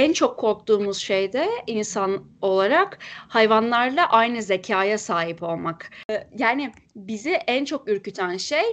en çok korktuğumuz şey de insan olarak hayvanlarla aynı zekaya sahip olmak. Ee, yani bizi en çok ürküten şey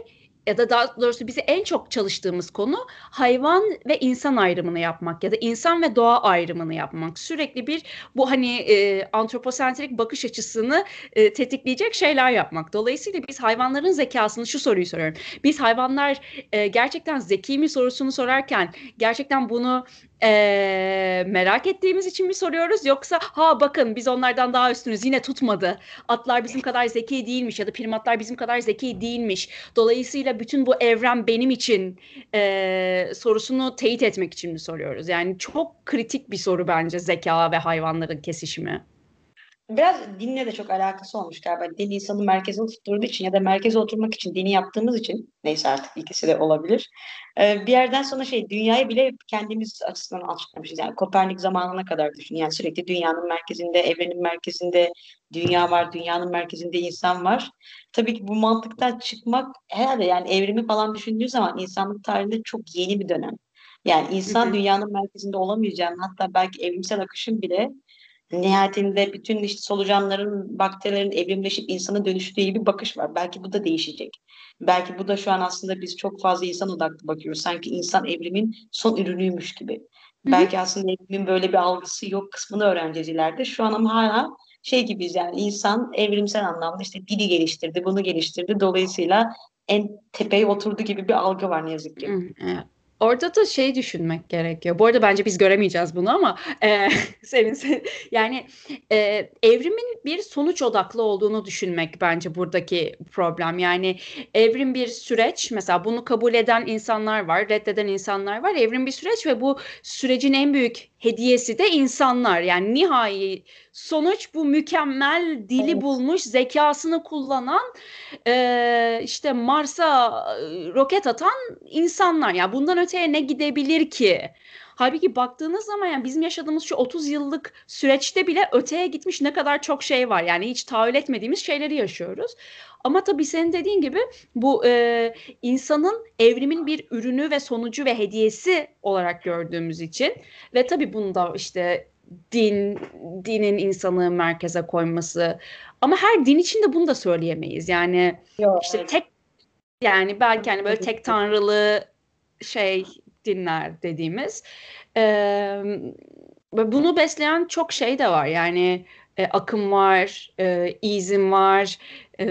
ya da daha doğrusu bizi en çok çalıştığımız konu hayvan ve insan ayrımını yapmak ya da insan ve doğa ayrımını yapmak. Sürekli bir bu hani e, antroposentrik bakış açısını e, tetikleyecek şeyler yapmak. Dolayısıyla biz hayvanların zekasını şu soruyu soruyorum. Biz hayvanlar e, gerçekten zeki mi sorusunu sorarken gerçekten bunu e, merak ettiğimiz için mi soruyoruz yoksa ha bakın biz onlardan daha üstünüz yine tutmadı. Atlar bizim kadar zeki değilmiş ya da primatlar bizim kadar zeki değilmiş. Dolayısıyla bütün bu evren benim için e, sorusunu teyit etmek için mi soruyoruz? Yani çok kritik bir soru bence zeka ve hayvanların kesişimi. Biraz dinle de çok alakası olmuş galiba. Din insanı merkezine tutturduğu için ya da merkeze oturmak için dini yaptığımız için neyse artık ikisi de olabilir. Ee, bir yerden sonra şey dünyayı bile kendimiz açısından açıklamışız. Yani Kopernik zamanına kadar düşün. Yani sürekli dünyanın merkezinde, evrenin merkezinde dünya var, dünyanın merkezinde insan var. Tabii ki bu mantıktan çıkmak herhalde yani evrimi falan düşündüğü zaman insanlık tarihinde çok yeni bir dönem. Yani insan dünyanın merkezinde olamayacağını hatta belki evrimsel akışın bile nihayetinde bütün işte solucanların, bakterilerin evrimleşip insana dönüştüğü gibi bir bakış var. Belki bu da değişecek. Belki bu da şu an aslında biz çok fazla insan odaklı bakıyoruz. Sanki insan evrimin son ürünüymüş gibi. Hı-hı. Belki aslında evrimin böyle bir algısı yok kısmını öğreneceğiz ileride. Şu an ama hala şey gibiyiz yani insan evrimsel anlamda işte dili geliştirdi, bunu geliştirdi. Dolayısıyla en tepeye oturdu gibi bir algı var ne yazık ki. Evet. Orada da şey düşünmek gerekiyor. Bu arada bence biz göremeyeceğiz bunu ama e, senin, yani e, evrimin bir sonuç odaklı olduğunu düşünmek bence buradaki problem. Yani evrim bir süreç. Mesela bunu kabul eden insanlar var, reddeden insanlar var. Evrim bir süreç ve bu sürecin en büyük hediyesi de insanlar. Yani nihai sonuç bu mükemmel dili evet. bulmuş, zekasını kullanan e, işte Mars'a roket atan insanlar. Yani bundan öteye ne gidebilir ki? Halbuki baktığınız zaman yani bizim yaşadığımız şu 30 yıllık süreçte bile öteye gitmiş ne kadar çok şey var. Yani hiç tahayyül etmediğimiz şeyleri yaşıyoruz. Ama tabii senin dediğin gibi bu e, insanın evrimin bir ürünü ve sonucu ve hediyesi olarak gördüğümüz için ve tabii bunda işte din, dinin insanı merkeze koyması ama her din için de bunu da söyleyemeyiz. Yani Yok, işte tek yani belki hani böyle tek tanrılı şey dinler dediğimiz. Ee, bunu besleyen çok şey de var. Yani e, akım var, e, izim var. E,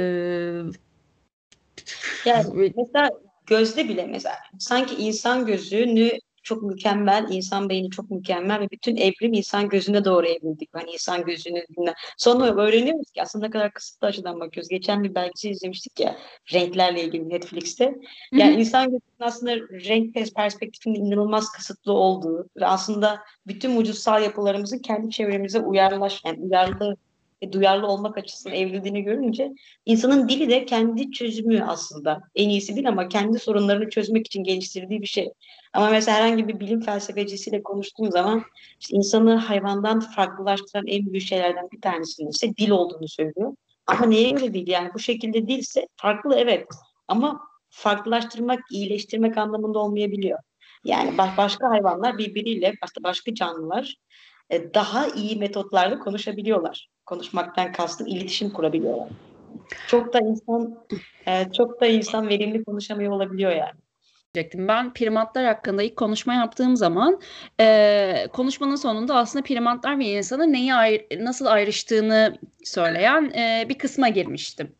yani mesela gözde bile mesela sanki insan gözünü çok mükemmel, insan beyni çok mükemmel ve bütün evrim insan gözüne doğru evrildik. Hani insan gözünü dinle. Sonra öğreniyoruz ki aslında ne kadar kısıtlı açıdan bakıyoruz. Geçen bir belgesel izlemiştik ya renklerle ilgili Netflix'te. Yani Hı-hı. insan gözünün aslında renk perspektifinin inanılmaz kısıtlı olduğu ve aslında bütün vücutsal yapılarımızın kendi çevremize uyarlaş, yani uyarlı ve duyarlı olmak açısından evrildiğini görünce insanın dili de kendi çözümü aslında. En iyisi değil ama kendi sorunlarını çözmek için geliştirdiği bir şey. Ama mesela herhangi bir bilim felsefecisiyle konuştuğum zaman işte insanı hayvandan farklılaştıran en büyük şeylerden bir tanesinin ise dil olduğunu söylüyor. Ama neye göre değil yani bu şekilde değilse farklı evet ama farklılaştırmak, iyileştirmek anlamında olmayabiliyor. Yani başka hayvanlar birbiriyle, başka canlılar e, daha iyi metotlarla konuşabiliyorlar. Konuşmaktan kastım iletişim kurabiliyorlar. Çok da insan e, çok da insan verimli konuşamıyor olabiliyor yani diyecektim. Ben primatlar hakkında ilk konuşma yaptığım zaman e, konuşmanın sonunda aslında primatlar ve insanın neyi ayrı, nasıl ayrıştığını söyleyen e, bir kısma girmiştim.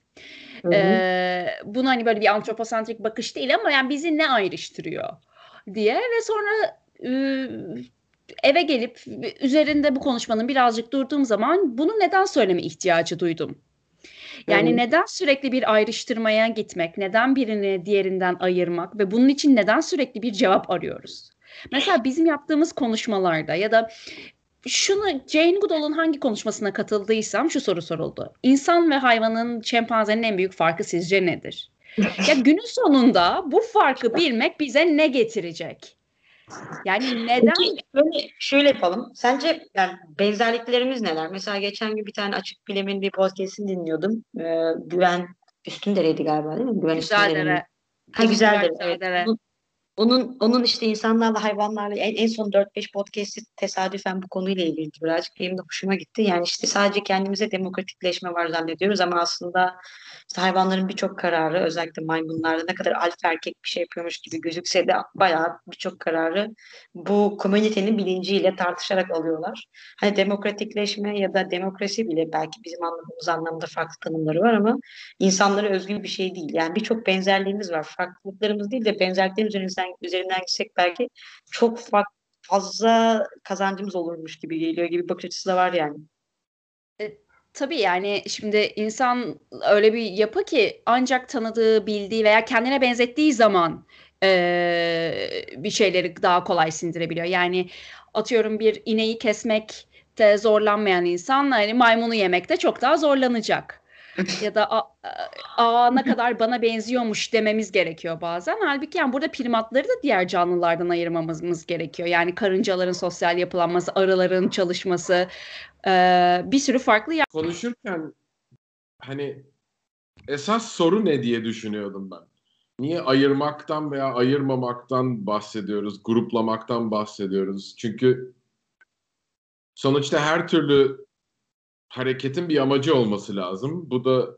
E, bunu hani böyle bir antroposentrik bakış değil ama yani bizi ne ayrıştırıyor diye ve sonra e, eve gelip üzerinde bu konuşmanın birazcık durduğum zaman bunu neden söyleme ihtiyacı duydum. Yani evet. neden sürekli bir ayrıştırmaya gitmek, neden birini diğerinden ayırmak ve bunun için neden sürekli bir cevap arıyoruz? Mesela bizim yaptığımız konuşmalarda ya da şunu Jane Goodall'un hangi konuşmasına katıldıysam şu soru soruldu. İnsan ve hayvanın, şempanzenin en büyük farkı sizce nedir? ya günün sonunda bu farkı bilmek bize ne getirecek? Yani neden? Peki, şöyle yapalım. Sence yani benzerliklerimiz neler? Mesela geçen gün bir tane açık bilemin bir podcast'ini dinliyordum. Ee, Güven Üstündere'ydi galiba değil mi? Güven Güzeldere. Ha Güzeldere. Evet. Bunun, onun onun işte insanlarla hayvanlarla en, en son 4-5 podcast'i tesadüfen bu konuyla ilgili birazcık benim de hoşuma gitti. Yani işte sadece kendimize demokratikleşme var zannediyoruz ama aslında işte hayvanların birçok kararı özellikle maymunlarda ne kadar alfa erkek bir şey yapıyormuş gibi gözükse de bayağı birçok kararı bu komünitenin bilinciyle tartışarak alıyorlar. Hani demokratikleşme ya da demokrasi bile belki bizim anladığımız anlamda farklı tanımları var ama insanlara özgü bir şey değil. Yani birçok benzerliğimiz var. Farklılıklarımız değil de benzerliklerimiz üzerinden, üzerinden gitsek belki çok fazla kazancımız olurmuş gibi geliyor gibi bakış açısı da var yani. Tabii yani şimdi insan öyle bir yapı ki ancak tanıdığı, bildiği veya kendine benzettiği zaman eee, bir şeyleri daha kolay sindirebiliyor. Yani atıyorum bir ineği kesmekte zorlanmayan insan hani maymunu yemekte çok daha zorlanacak. Ya da a, a, ne kadar bana benziyormuş dememiz gerekiyor bazen. Halbuki yani burada primatları da diğer canlılardan ayırmamız gerekiyor. Yani karıncaların sosyal yapılanması, arıların çalışması, ee, bir sürü farklı yer. Konuşurken hani esas soru ne diye düşünüyordum ben. Niye ayırmaktan veya ayırmamaktan bahsediyoruz, gruplamaktan bahsediyoruz? Çünkü sonuçta her türlü hareketin bir amacı olması lazım. Bu da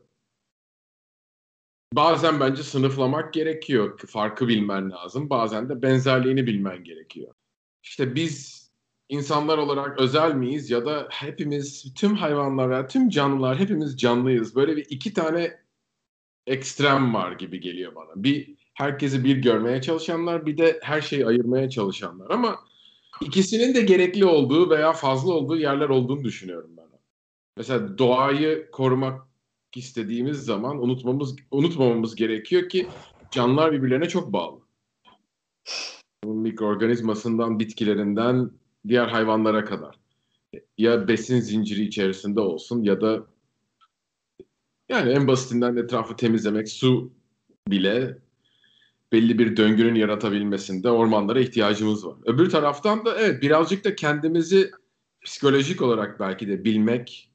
bazen bence sınıflamak gerekiyor. Farkı bilmen lazım. Bazen de benzerliğini bilmen gerekiyor. İşte biz insanlar olarak özel miyiz ya da hepimiz tüm hayvanlar veya tüm canlılar hepimiz canlıyız. Böyle bir iki tane ekstrem var gibi geliyor bana. Bir herkesi bir görmeye çalışanlar bir de her şeyi ayırmaya çalışanlar ama ikisinin de gerekli olduğu veya fazla olduğu yerler olduğunu düşünüyorum ben. Mesela doğayı korumak istediğimiz zaman unutmamız unutmamamız gerekiyor ki canlılar birbirlerine çok bağlı. Mikroorganizmasından, bitkilerinden, diğer hayvanlara kadar. Ya besin zinciri içerisinde olsun ya da yani en basitinden etrafı temizlemek, su bile belli bir döngünün yaratabilmesinde ormanlara ihtiyacımız var. Öbür taraftan da evet birazcık da kendimizi psikolojik olarak belki de bilmek,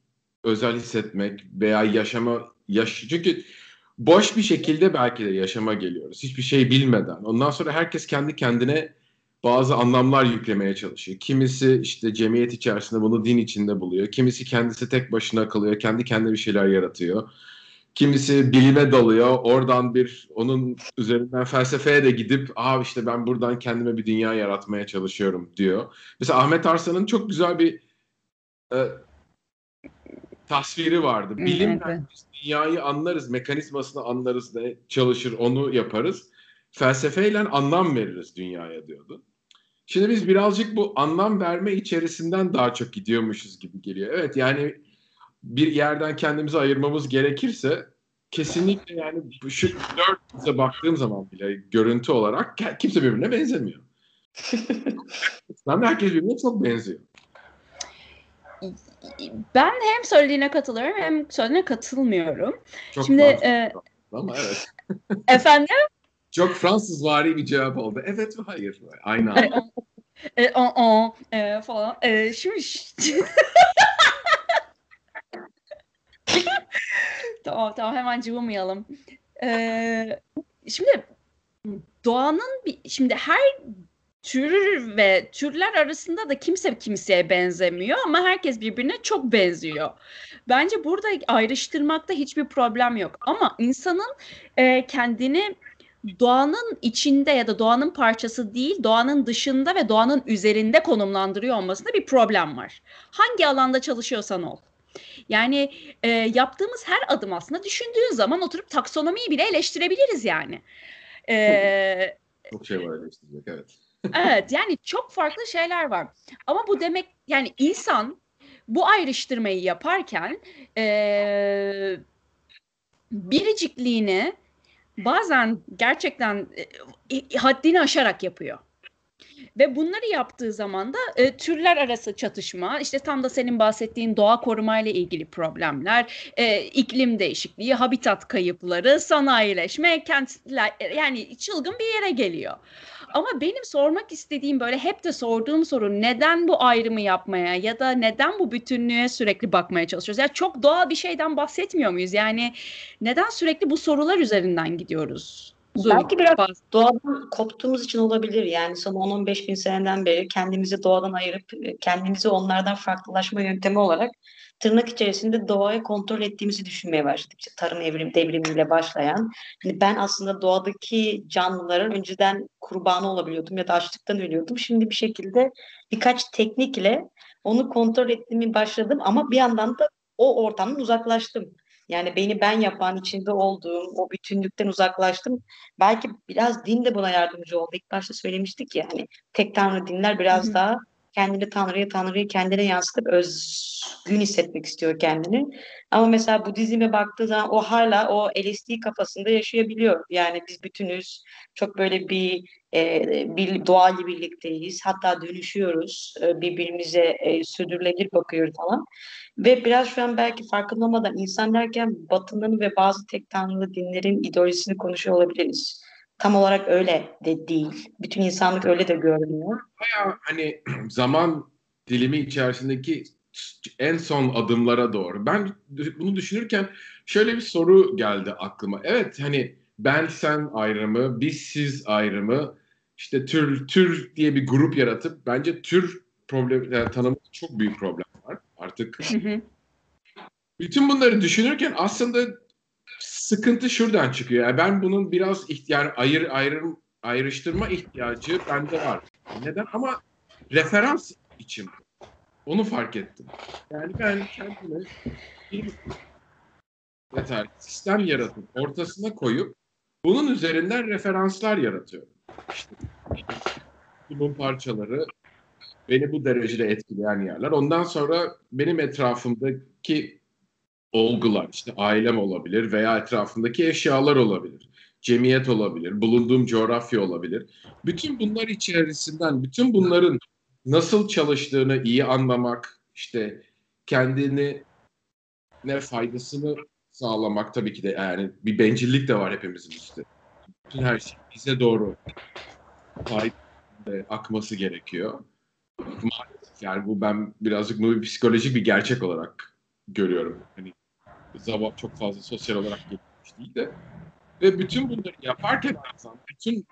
özel hissetmek veya yaşama yaş çünkü boş bir şekilde belki de yaşama geliyoruz. Hiçbir şey bilmeden. Ondan sonra herkes kendi kendine bazı anlamlar yüklemeye çalışıyor. Kimisi işte cemiyet içerisinde bunu din içinde buluyor. Kimisi kendisi tek başına kalıyor, kendi kendine bir şeyler yaratıyor. Kimisi bilime dalıyor. Oradan bir onun üzerinden felsefeye de gidip "Aa işte ben buradan kendime bir dünya yaratmaya çalışıyorum." diyor. Mesela Ahmet Arslan'ın çok güzel bir e, tasviri vardı. Bilimden evet. dünyayı anlarız, mekanizmasını anlarız, ne çalışır onu yaparız. Felsefeyle anlam veririz dünyaya diyordu. Şimdi biz birazcık bu anlam verme içerisinden daha çok gidiyormuşuz gibi geliyor. Evet yani bir yerden kendimizi ayırmamız gerekirse kesinlikle yani şu dört baktığım zaman bile görüntü olarak kimse birbirine benzemiyor. herkes birbirine çok benziyor. Ben hem söylediğine katılıyorum hem söylediğine katılmıyorum. Çok Şimdi e, ama evet. efendim? Çok Fransız vari bir cevap oldu. Evet ve hayır. Aynı anda. e, o, o, e, falan. E, şimdi tamam tamam hemen cıvımayalım. Ee, şimdi doğanın bir, şimdi her tür ve türler arasında da kimse kimseye benzemiyor ama herkes birbirine çok benziyor. Bence burada ayrıştırmakta hiçbir problem yok. Ama insanın e, kendini doğanın içinde ya da doğanın parçası değil, doğanın dışında ve doğanın üzerinde konumlandırıyor olmasında bir problem var. Hangi alanda çalışıyorsan ol. Yani e, yaptığımız her adım aslında düşündüğün zaman oturup taksonomiyi bile eleştirebiliriz yani. E, çok şey var eleştirecek evet. Evet yani çok farklı şeyler var. Ama bu demek yani insan bu ayrıştırmayı yaparken e, biricikliğini bazen gerçekten e, haddini aşarak yapıyor. Ve bunları yaptığı zaman da e, türler arası çatışma, işte tam da senin bahsettiğin doğa korumayla ilgili problemler, e, iklim değişikliği, habitat kayıpları, sanayileşme, kentler yani çılgın bir yere geliyor. Ama benim sormak istediğim böyle hep de sorduğum soru neden bu ayrımı yapmaya ya da neden bu bütünlüğe sürekli bakmaya çalışıyoruz? Yani çok doğal bir şeyden bahsetmiyor muyuz? Yani neden sürekli bu sorular üzerinden gidiyoruz? Belki biraz doğadan koptuğumuz için olabilir. Yani son 10-15 bin seneden beri kendimizi doğadan ayırıp e, kendimizi onlardan farklılaşma yöntemi olarak tırnak içerisinde doğaya kontrol ettiğimizi düşünmeye başladık. İşte tarım evrim devrimiyle başlayan. Hani ben aslında doğadaki canlıların önceden kurbanı olabiliyordum ya da açlıktan ölüyordum. Şimdi bir şekilde birkaç teknikle onu kontrol ettiğimi başladım ama bir yandan da o ortamdan uzaklaştım. Yani beni ben yapan, içinde olduğum o bütünlükten uzaklaştım. Belki biraz din de buna yardımcı oldu. İlk başta söylemiştik ya hani tek tanrı dinler biraz Hı-hı. daha kendini Tanrı'ya, Tanrı'yı kendine yansıtıp özgün hissetmek istiyor kendini. Ama mesela Budizm'e baktığı zaman o hala o LSD kafasında yaşayabiliyor. Yani biz bütünüz, çok böyle bir, e, bir doğayla birlikteyiz. Hatta dönüşüyoruz, e, birbirimize e, sürdürülebilir bakıyoruz falan. Ve biraz şu an belki farkında olmadan insan derken batının ve bazı tek tanrılı dinlerin ideolojisini konuşuyor olabiliriz tam olarak öyle de değil. Bütün insanlık öyle de görmüyor. Baya hani zaman dilimi içerisindeki en son adımlara doğru. Ben bunu düşünürken şöyle bir soru geldi aklıma. Evet hani ben sen ayrımı, biz siz ayrımı, işte tür tür diye bir grup yaratıp bence tür problem yani tanımı çok büyük problem var artık. Bütün bunları düşünürken aslında sıkıntı şuradan çıkıyor. Yani ben bunun biraz ihtiyar ayır ayrı ayrıştırma ihtiyacı bende var. Neden? Ama referans için onu fark ettim. Yani ben kendime bir yeter sistem yaratıp ortasına koyup bunun üzerinden referanslar yaratıyorum. İşte bunun parçaları beni bu derecede etkileyen yerler. Ondan sonra benim etrafımdaki olgular işte ailem olabilir veya etrafındaki eşyalar olabilir. Cemiyet olabilir, bulunduğum coğrafya olabilir. Bütün bunlar içerisinden, bütün bunların nasıl çalıştığını iyi anlamak, işte kendini ne faydasını sağlamak tabii ki de yani bir bencillik de var hepimizin işte. Bütün her şey bize doğru akması gerekiyor. Maalesef yani bu ben birazcık bu bir psikolojik bir gerçek olarak görüyorum. Hani zaman çok fazla sosyal olarak gelişmiş değil de ve bütün bunları yaparken aslında bütün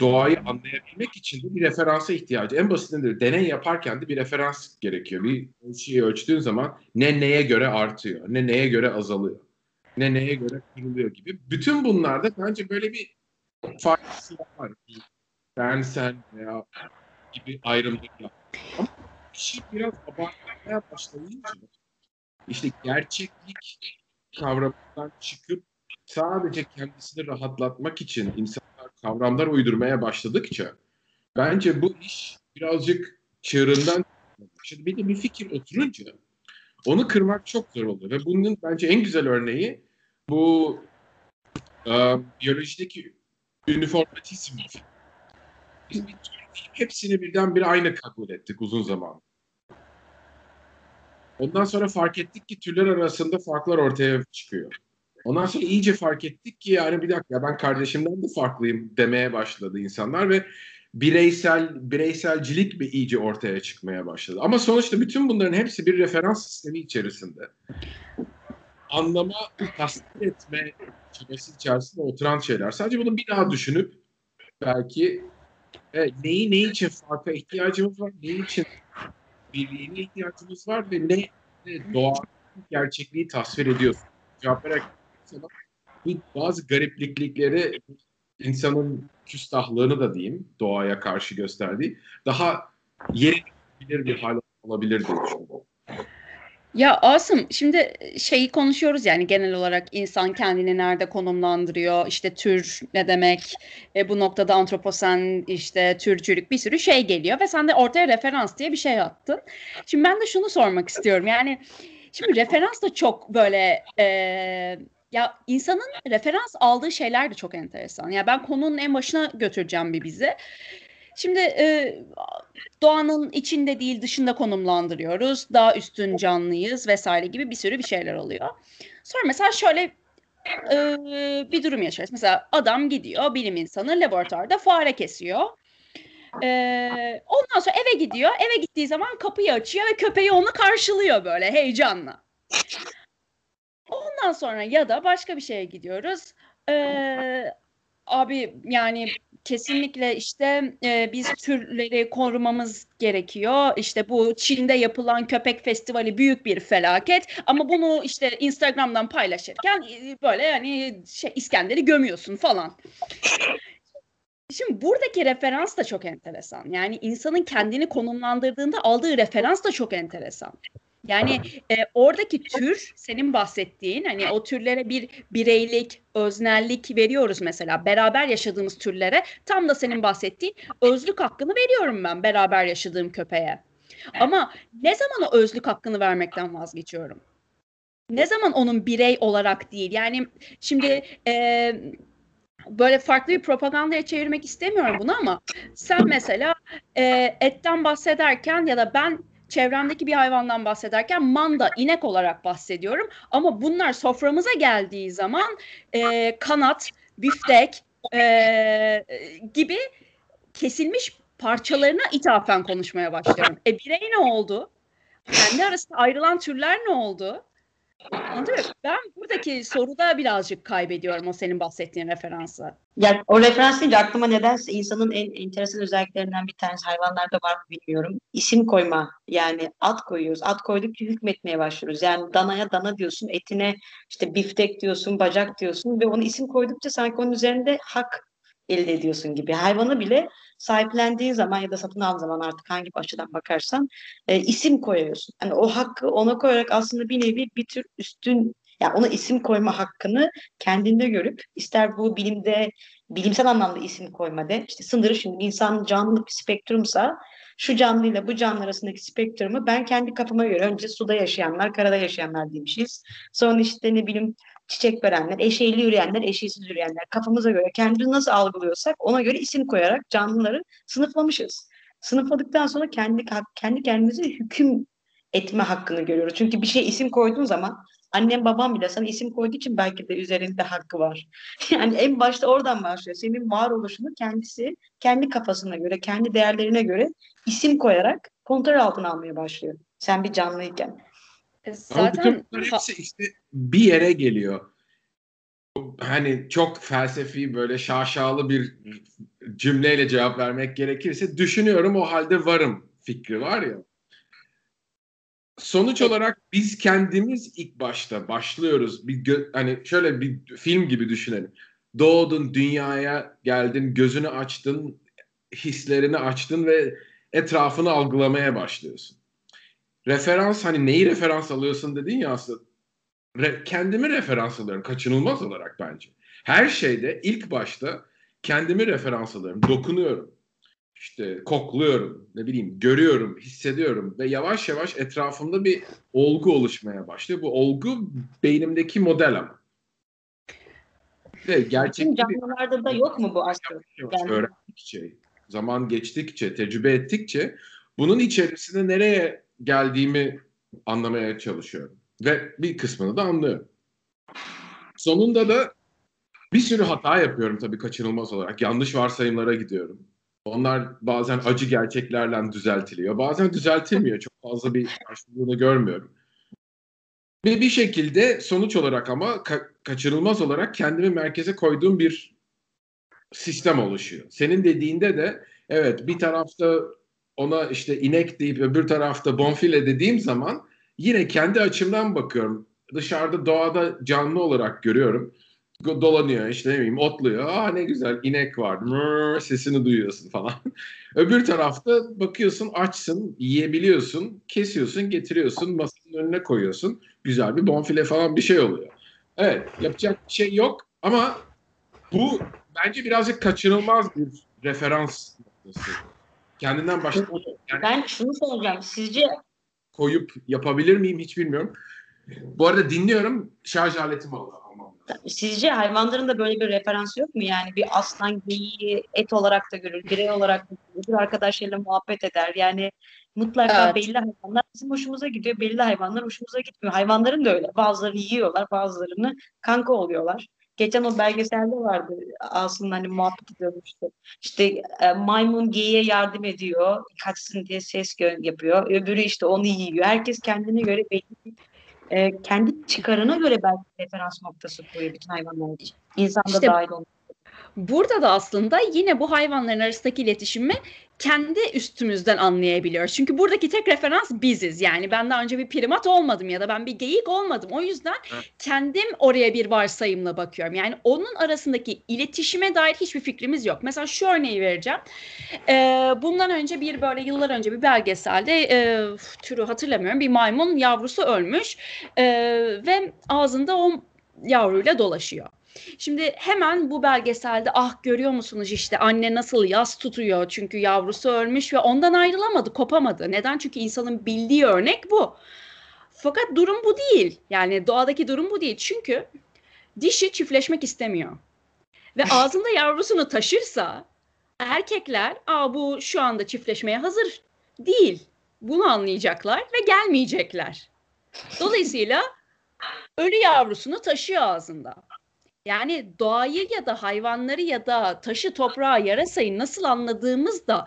doğayı anlayabilmek için de bir referansa ihtiyacı. En basitinden de deney yaparken de bir referans gerekiyor. Bir şeyi ölçtüğün zaman ne neye göre artıyor, ne neye göre azalıyor, ne neye göre kırılıyor gibi. Bütün bunlarda bence böyle bir farklısı var. Ben sen veya gibi ayrımlık yap. Ama işi biraz abartmaya başlayınca işte gerçeklik kavramından çıkıp sadece kendisini rahatlatmak için insanlar kavramlar uydurmaya başladıkça bence bu iş birazcık çığırından Şimdi bir de bir fikir oturunca onu kırmak çok zor oluyor ve bunun bence en güzel örneği bu e, biyolojideki üniformatizm. Biz bir hepsini birden bir aynı kabul ettik uzun zaman. Ondan sonra fark ettik ki türler arasında farklar ortaya çıkıyor. Ondan sonra iyice fark ettik ki yani bir dakika ben kardeşimden de farklıyım demeye başladı insanlar ve bireysel bireyselcilik bir iyice ortaya çıkmaya başladı. Ama sonuçta bütün bunların hepsi bir referans sistemi içerisinde. Anlama, tasdik etme çabası içerisinde oturan şeyler. Sadece bunu bir daha düşünüp belki e, neyi ne için farka ihtiyacımız var, ne için birliğine ihtiyacımız var ve ne, ne doğa gerçekliği tasvir ediyorsun. Cevap vererek bazı garipliklikleri insanın küstahlığını da diyeyim doğaya karşı gösterdiği daha yeri bilir bir hal olabilir diye düşünüyorum. Ya Asım şimdi şeyi konuşuyoruz yani genel olarak insan kendini nerede konumlandırıyor işte tür ne demek e, bu noktada antroposen işte türcülük bir sürü şey geliyor ve sen de ortaya referans diye bir şey attın. Şimdi ben de şunu sormak istiyorum yani şimdi referans da çok böyle e, ya insanın referans aldığı şeyler de çok enteresan. Ya ben konunun en başına götüreceğim bir bize. Şimdi e, doğanın içinde değil dışında konumlandırıyoruz. Daha üstün canlıyız vesaire gibi bir sürü bir şeyler oluyor. Sonra mesela şöyle e, bir durum yaşarız. Mesela adam gidiyor bilim insanı laboratuvarda fare kesiyor. Ee, ondan sonra eve gidiyor. Eve gittiği zaman kapıyı açıyor ve köpeği onu karşılıyor böyle heyecanla. Ondan sonra ya da başka bir şeye gidiyoruz. Ee, abi yani kesinlikle işte e, biz türleri korumamız gerekiyor. İşte bu Çin'de yapılan köpek festivali büyük bir felaket ama bunu işte Instagram'dan paylaşırken e, böyle yani şey İskender'i gömüyorsun falan. Şimdi buradaki referans da çok enteresan. Yani insanın kendini konumlandırdığında aldığı referans da çok enteresan. Yani e, oradaki tür senin bahsettiğin hani o türlere bir bireylik, öznellik veriyoruz mesela. Beraber yaşadığımız türlere tam da senin bahsettiğin özlük hakkını veriyorum ben beraber yaşadığım köpeğe. Ama ne zaman o özlük hakkını vermekten vazgeçiyorum? Ne zaman onun birey olarak değil? Yani şimdi e, böyle farklı bir propagandaya çevirmek istemiyorum bunu ama sen mesela e, etten bahsederken ya da ben çevremdeki bir hayvandan bahsederken manda, inek olarak bahsediyorum. Ama bunlar soframıza geldiği zaman e, kanat, büftek e, gibi kesilmiş parçalarına ithafen konuşmaya başlıyorum. E birey ne oldu? Kendi arasında ayrılan türler ne oldu? Mı? Ben buradaki soruda birazcık kaybediyorum o senin bahsettiğin referansı. Ya o referans deyince aklıma nedense insanın en enteresan özelliklerinden bir tanesi hayvanlarda var mı bilmiyorum. İsim koyma. Yani at koyuyoruz. At koydukça hükmetmeye başlıyoruz. Yani danaya dana diyorsun, etine işte biftek diyorsun, bacak diyorsun ve onu isim koydukça sanki onun üzerinde hak elde ediyorsun gibi. Hayvanı bile sahiplendiği zaman ya da satın aldığın zaman artık hangi açıdan bakarsan e, isim koyuyorsun. Yani o hakkı ona koyarak aslında bir nevi bir tür üstün yani ona isim koyma hakkını kendinde görüp ister bu bilimde bilimsel anlamda isim koyma de işte sınırı şimdi insan canlılık bir spektrumsa şu canlıyla bu canlı arasındaki spektrumu ben kendi kafama göre önce suda yaşayanlar, karada yaşayanlar demişiz. Sonra işte ne bileyim çiçek verenler, eşeğli yürüyenler, eşeğsiz yürüyenler kafamıza göre kendimizi nasıl algılıyorsak ona göre isim koyarak canlıları sınıflamışız. Sınıfladıktan sonra kendi kendi kendimize hüküm etme hakkını görüyoruz. Çünkü bir şey isim koyduğun zaman annem babam bile sana isim koyduğu için belki de üzerinde hakkı var. Yani en başta oradan başlıyor. Senin varoluşunu kendisi kendi kafasına göre, kendi değerlerine göre isim koyarak kontrol altına almaya başlıyor. Sen bir canlıyken. E, zaten Ama hepsi işte bir yere geliyor. Hani çok felsefi böyle şaşalı bir cümleyle cevap vermek gerekirse düşünüyorum o halde varım fikri var ya. Sonuç olarak biz kendimiz ilk başta başlıyoruz. Bir gö- hani şöyle bir film gibi düşünelim. Doğdun, dünyaya geldin, gözünü açtın, hislerini açtın ve etrafını algılamaya başlıyorsun referans hani neyi referans alıyorsun dedin ya aslında re, kendimi referans alıyorum kaçınılmaz olarak bence. Her şeyde ilk başta kendimi referans alıyorum, dokunuyorum. İşte kokluyorum, ne bileyim, görüyorum, hissediyorum ve yavaş yavaş etrafımda bir olgu oluşmaya başlıyor. Bu olgu beynimdeki model ama. Ve gerçek canlılarda bir, da yok mu bu aslında? Yani... Öğrendikçe, zaman geçtikçe, tecrübe ettikçe bunun içerisinde nereye geldiğimi anlamaya çalışıyorum. Ve bir kısmını da anlıyorum. Sonunda da bir sürü hata yapıyorum tabii kaçınılmaz olarak. Yanlış varsayımlara gidiyorum. Onlar bazen acı gerçeklerle düzeltiliyor. Bazen düzeltilmiyor. Çok fazla bir karşılığını görmüyorum. Ve bir şekilde sonuç olarak ama ka- kaçırılmaz olarak kendimi merkeze koyduğum bir sistem oluşuyor. Senin dediğinde de evet bir tarafta ona işte inek deyip öbür tarafta bonfile dediğim zaman yine kendi açımdan bakıyorum. Dışarıda doğada canlı olarak görüyorum. Dolanıyor işte ne bileyim otluyor. Aa ne güzel inek var. Mırr, sesini duyuyorsun falan. öbür tarafta bakıyorsun açsın, yiyebiliyorsun, kesiyorsun, getiriyorsun, masanın önüne koyuyorsun. Güzel bir bonfile falan bir şey oluyor. Evet yapacak bir şey yok ama bu bence birazcık kaçınılmaz bir referans noktası kendinden başla. Yani ben şunu soracağım. Sizce koyup yapabilir miyim hiç bilmiyorum. Bu arada dinliyorum. Şarj aletimi aldım. Sizce hayvanların da böyle bir referans yok mu? Yani bir aslan geyiği et olarak da görür, birey olarak da görür, arkadaşlarıyla muhabbet eder. Yani mutlaka evet. belli hayvanlar bizim hoşumuza gidiyor, belli hayvanlar hoşumuza gitmiyor. Hayvanların da öyle. Bazıları yiyorlar, bazılarını kanka oluyorlar. Geçen o belgeselde vardı aslında hani muhabbet ediyordu işte. İşte e, maymun geyiğe yardım ediyor. Kaçsın diye ses yapıyor. Öbürü işte onu yiyor. Herkes kendine göre belli e, kendi çıkarına göre belki referans noktası koyuyor bütün hayvanlar için. İnsan da işte, dahil olmak. Burada da aslında yine bu hayvanların arasındaki iletişimi kendi üstümüzden anlayabiliyoruz. Çünkü buradaki tek referans biziz. Yani ben daha önce bir primat olmadım ya da ben bir geyik olmadım. O yüzden kendim oraya bir varsayımla bakıyorum. Yani onun arasındaki iletişime dair hiçbir fikrimiz yok. Mesela şu örneği vereceğim. Ee, bundan önce bir böyle yıllar önce bir belgeselde e, türü hatırlamıyorum bir maymun yavrusu ölmüş e, ve ağzında o yavruyla dolaşıyor. Şimdi hemen bu belgeselde ah görüyor musunuz işte anne nasıl yas tutuyor çünkü yavrusu ölmüş ve ondan ayrılamadı, kopamadı. Neden? Çünkü insanın bildiği örnek bu. Fakat durum bu değil. Yani doğadaki durum bu değil. Çünkü dişi çiftleşmek istemiyor. Ve ağzında yavrusunu taşırsa erkekler Aa, bu şu anda çiftleşmeye hazır değil. Bunu anlayacaklar ve gelmeyecekler. Dolayısıyla ölü yavrusunu taşıyor ağzında. Yani doğayı ya da hayvanları ya da taşı toprağı yarasayı nasıl anladığımız da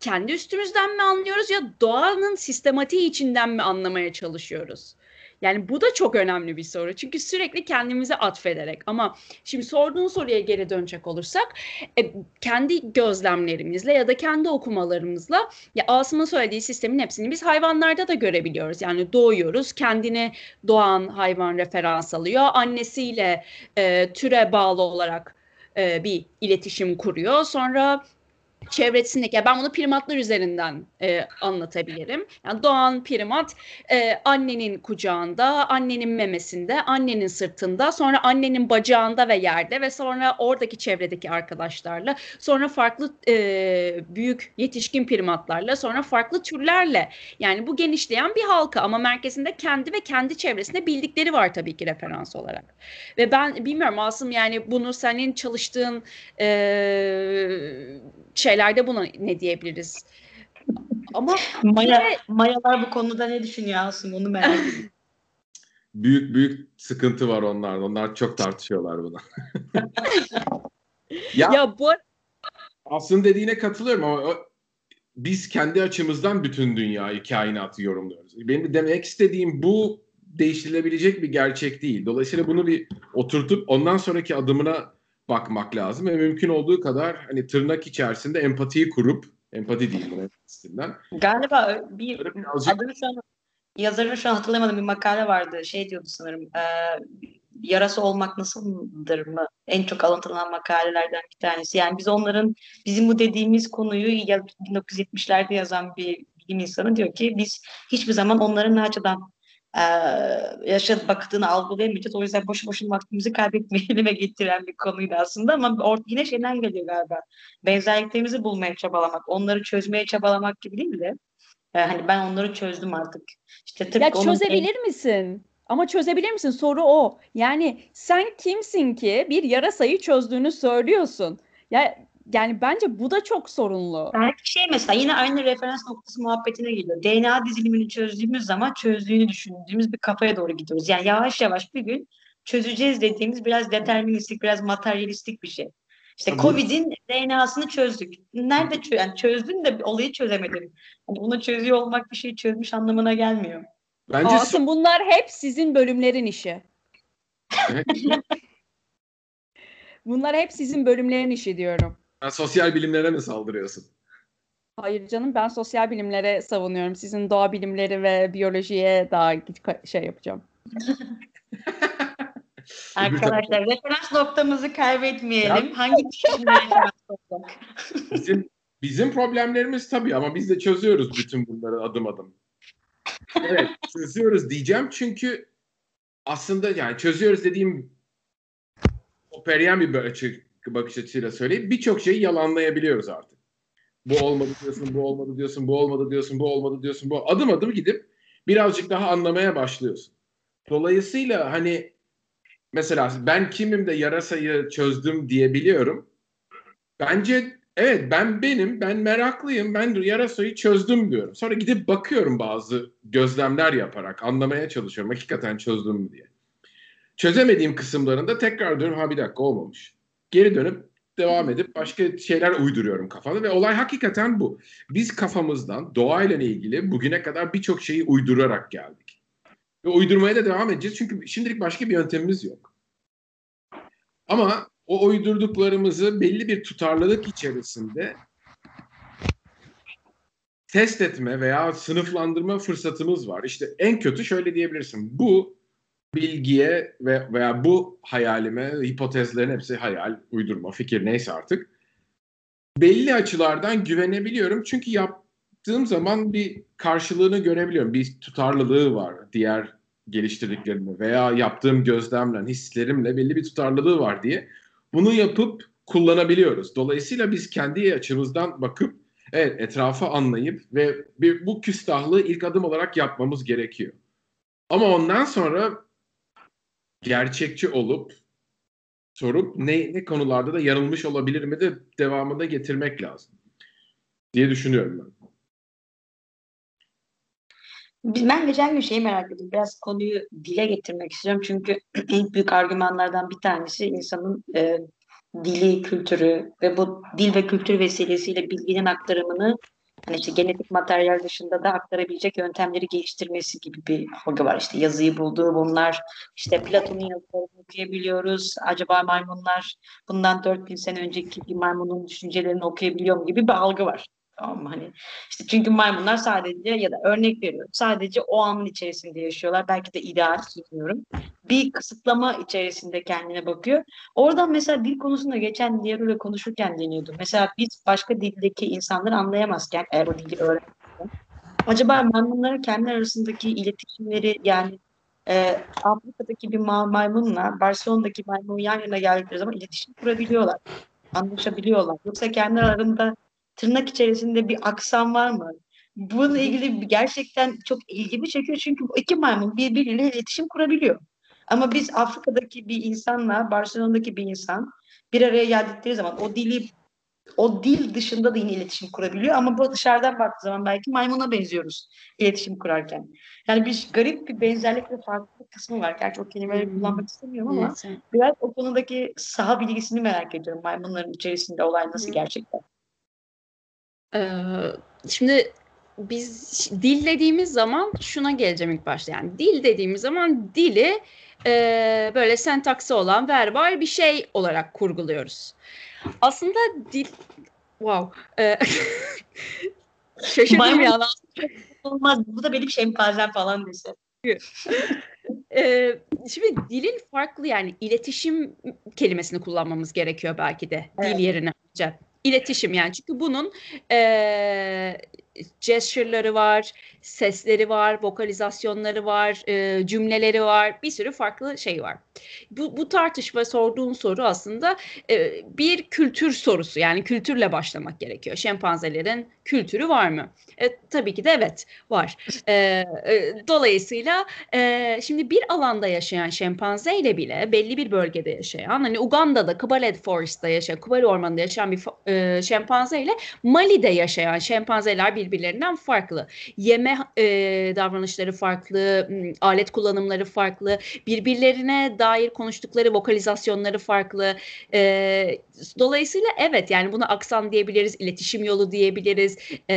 kendi üstümüzden mi anlıyoruz ya doğanın sistematiği içinden mi anlamaya çalışıyoruz? Yani bu da çok önemli bir soru. Çünkü sürekli kendimize atfederek ama şimdi sorduğun soruya geri dönecek olursak e, kendi gözlemlerimizle ya da kendi okumalarımızla ya Asım'ın söylediği sistemin hepsini biz hayvanlarda da görebiliyoruz. Yani doğuyoruz, kendini doğan hayvan referans alıyor. Annesiyle e, türe bağlı olarak e, bir iletişim kuruyor. Sonra çevresindeki ben bunu primatlar üzerinden e, anlatabilirim. Yani doğan primat e, annenin kucağında, annenin memesinde, annenin sırtında, sonra annenin bacağında ve yerde ve sonra oradaki çevredeki arkadaşlarla, sonra farklı e, büyük yetişkin primatlarla, sonra farklı türlerle yani bu genişleyen bir halka ama merkezinde kendi ve kendi çevresinde bildikleri var tabii ki referans olarak. Ve ben bilmiyorum Asım yani bunu senin çalıştığın e, şeylerde buna ne diyebiliriz? Ama Maya, ve... Mayalar bu konuda ne düşünüyor Asım onu merak ediyorum. büyük büyük sıkıntı var onlar. Onlar çok tartışıyorlar bunu. ya, ya bu aslında dediğine katılıyorum ama biz kendi açımızdan bütün dünyayı, kainatı yorumluyoruz. Benim de demek istediğim bu değiştirilebilecek bir gerçek değil. Dolayısıyla bunu bir oturtup ondan sonraki adımına bakmak lazım ve mümkün olduğu kadar hani tırnak içerisinde empatiyi kurup empati değil empatisinden. Galiba bir birazcık... adını şu an yazarını şu an hatırlamadım bir makale vardı şey diyordu sanırım e, yarası olmak nasıldır mı en çok alıntılanan makalelerden bir tanesi. Yani biz onların bizim bu dediğimiz konuyu 1970'lerde yazan bir bilim insanı diyor ki biz hiçbir zaman onların ne açıdan e, yaşadı baktığını algılayamayacağız. O yüzden boşu boşuna vaktimizi kaybetmeyelim ve getiren bir konuydu aslında ama or- yine şeyden geliyor galiba. Benzerliklerimizi bulmaya çabalamak, onları çözmeye çabalamak gibi değil de e, hani ben onları çözdüm artık. İşte tıpkı ya çözebilir en... misin? Ama çözebilir misin? Soru o. Yani sen kimsin ki bir yarasayı çözdüğünü söylüyorsun? Ya yani bence bu da çok sorunlu. Belki şey mesela yine aynı referans noktası muhabbetine geliyor. DNA dizilimini çözdüğümüz zaman çözdüğünü düşündüğümüz bir kafaya doğru gidiyoruz. Yani yavaş yavaş bir gün çözeceğiz dediğimiz biraz deterministik, biraz materyalistik bir şey. İşte. Covid'in DNA'sını çözdük. Nerede çö yani çözdün de olayı çözemedin. Yani bunu çözüyor olmak bir şeyi çözmüş anlamına gelmiyor. Bence Asım bunlar hep sizin bölümlerin işi. bunlar hep sizin bölümlerin işi diyorum. Sen sosyal bilimlere mi saldırıyorsun? Hayır canım ben sosyal bilimlere savunuyorum. Sizin doğa bilimleri ve biyolojiye daha şey yapacağım. Arkadaşlar referans noktamızı kaybetmeyelim. Ya, Hangi bizim, bizim problemlerimiz tabii ama biz de çözüyoruz bütün bunları adım adım. Evet çözüyoruz diyeceğim çünkü aslında yani çözüyoruz dediğim operyen bir açı bakış açısıyla söyleyeyim. Birçok şeyi yalanlayabiliyoruz artık. Bu olmadı diyorsun, bu olmadı diyorsun, bu olmadı diyorsun, bu olmadı diyorsun. Bu adım adım gidip birazcık daha anlamaya başlıyorsun. Dolayısıyla hani mesela ben kimim de yarasayı çözdüm diyebiliyorum. Bence evet ben benim, ben meraklıyım, ben yarasayı çözdüm diyorum. Sonra gidip bakıyorum bazı gözlemler yaparak anlamaya çalışıyorum. Hakikaten çözdüm mü diye. Çözemediğim kısımlarında tekrar diyorum ha bir dakika olmamış geri dönüp devam edip başka şeyler uyduruyorum kafamda ve olay hakikaten bu. Biz kafamızdan doğayla ilgili bugüne kadar birçok şeyi uydurarak geldik. Ve uydurmaya da devam edeceğiz çünkü şimdilik başka bir yöntemimiz yok. Ama o uydurduklarımızı belli bir tutarlılık içerisinde test etme veya sınıflandırma fırsatımız var. İşte en kötü şöyle diyebilirsin. Bu bilgiye ve veya bu hayalime, hipotezlerin hepsi hayal, uydurma, fikir neyse artık. Belli açılardan güvenebiliyorum. Çünkü yaptığım zaman bir karşılığını görebiliyorum. Bir tutarlılığı var diğer geliştirdiklerimle veya yaptığım gözlemle, hislerimle belli bir tutarlılığı var diye. Bunu yapıp kullanabiliyoruz. Dolayısıyla biz kendi açımızdan bakıp evet etrafı anlayıp ve bir, bu küstahlığı ilk adım olarak yapmamız gerekiyor. Ama ondan sonra gerçekçi olup sorup ne, ne konularda da yanılmış olabilir mi de devamında getirmek lazım diye düşünüyorum ben. Ben geçen gün şeyi merak ettim. Biraz konuyu dile getirmek istiyorum. Çünkü en büyük argümanlardan bir tanesi insanın e, dili, kültürü ve bu dil ve kültür vesilesiyle bilginin aktarımını hani işte genetik materyal dışında da aktarabilecek yöntemleri geliştirmesi gibi bir algı var. İşte yazıyı bulduğu bunlar, işte Platon'un yazılarını okuyabiliyoruz. Acaba maymunlar bundan 4000 sene önceki bir maymunun düşüncelerini okuyabiliyor mu gibi bir algı var. Tamam mı? Hani işte çünkü maymunlar sadece ya da örnek veriyorum sadece o anın içerisinde yaşıyorlar. Belki de ideal bilmiyorum. Bir kısıtlama içerisinde kendine bakıyor. Oradan mesela dil konusunda geçen Nero konuşurken deniyordum. Mesela biz başka dildeki insanları anlayamazken eğer o dili öğrenirken acaba maymunların kendi arasındaki iletişimleri yani e, Afrika'daki bir maymunla Barcelona'daki maymun yan yana geldikleri zaman iletişim kurabiliyorlar. Anlaşabiliyorlar. Yoksa kendi aralarında tırnak içerisinde bir aksan var mı? Bununla ilgili gerçekten çok ilgimi çekiyor çünkü iki maymun birbiriyle iletişim kurabiliyor. Ama biz Afrika'daki bir insanla Barcelona'daki bir insan bir araya geldikleri zaman o dili o dil dışında da yine iletişim kurabiliyor ama bu dışarıdan baktığı zaman belki maymuna benziyoruz iletişim kurarken. Yani bir garip bir benzerlik ve farklılık kısmı var. Gerçi o kelimeleri hmm. kullanmak istemiyorum ama evet. biraz o konudaki saha bilgisini merak ediyorum. Maymunların içerisinde olay nasıl hmm. gerçekten? Ee, şimdi biz dil dediğimiz zaman şuna geleceğim ilk başta. Yani dil dediğimiz zaman dili e, böyle sentaksi olan verbal bir şey olarak kurguluyoruz. Aslında dil wow. E, şaşırdım ya. Olmaz. Bu da benim şempanzem falan dese. ee, şimdi dilin farklı yani iletişim kelimesini kullanmamız gerekiyor belki de evet. dil yerine. İletişim yani çünkü bunun e, gesture'ları var, sesleri var, vokalizasyonları var, e, cümleleri var, bir sürü farklı şey var. Bu, bu tartışma sorduğun soru aslında e, bir kültür sorusu yani kültürle başlamak gerekiyor. Şempanzelerin kültürü var mı? E, tabii ki de evet var. E, e, dolayısıyla e, şimdi bir alanda yaşayan şempanze ile bile belli bir bölgede yaşayan hani Uganda'da Kibale Forest'ta yaşayan, Kibale Ormanı'nda yaşayan bir e, şempanze ile Mali'de yaşayan şempanzeler birbirlerinden farklı. Yeme e, davranışları farklı, alet kullanımları farklı, birbirlerine dair konuştukları vokalizasyonları farklı. E, dolayısıyla evet yani buna aksan diyebiliriz, iletişim yolu diyebiliriz, e,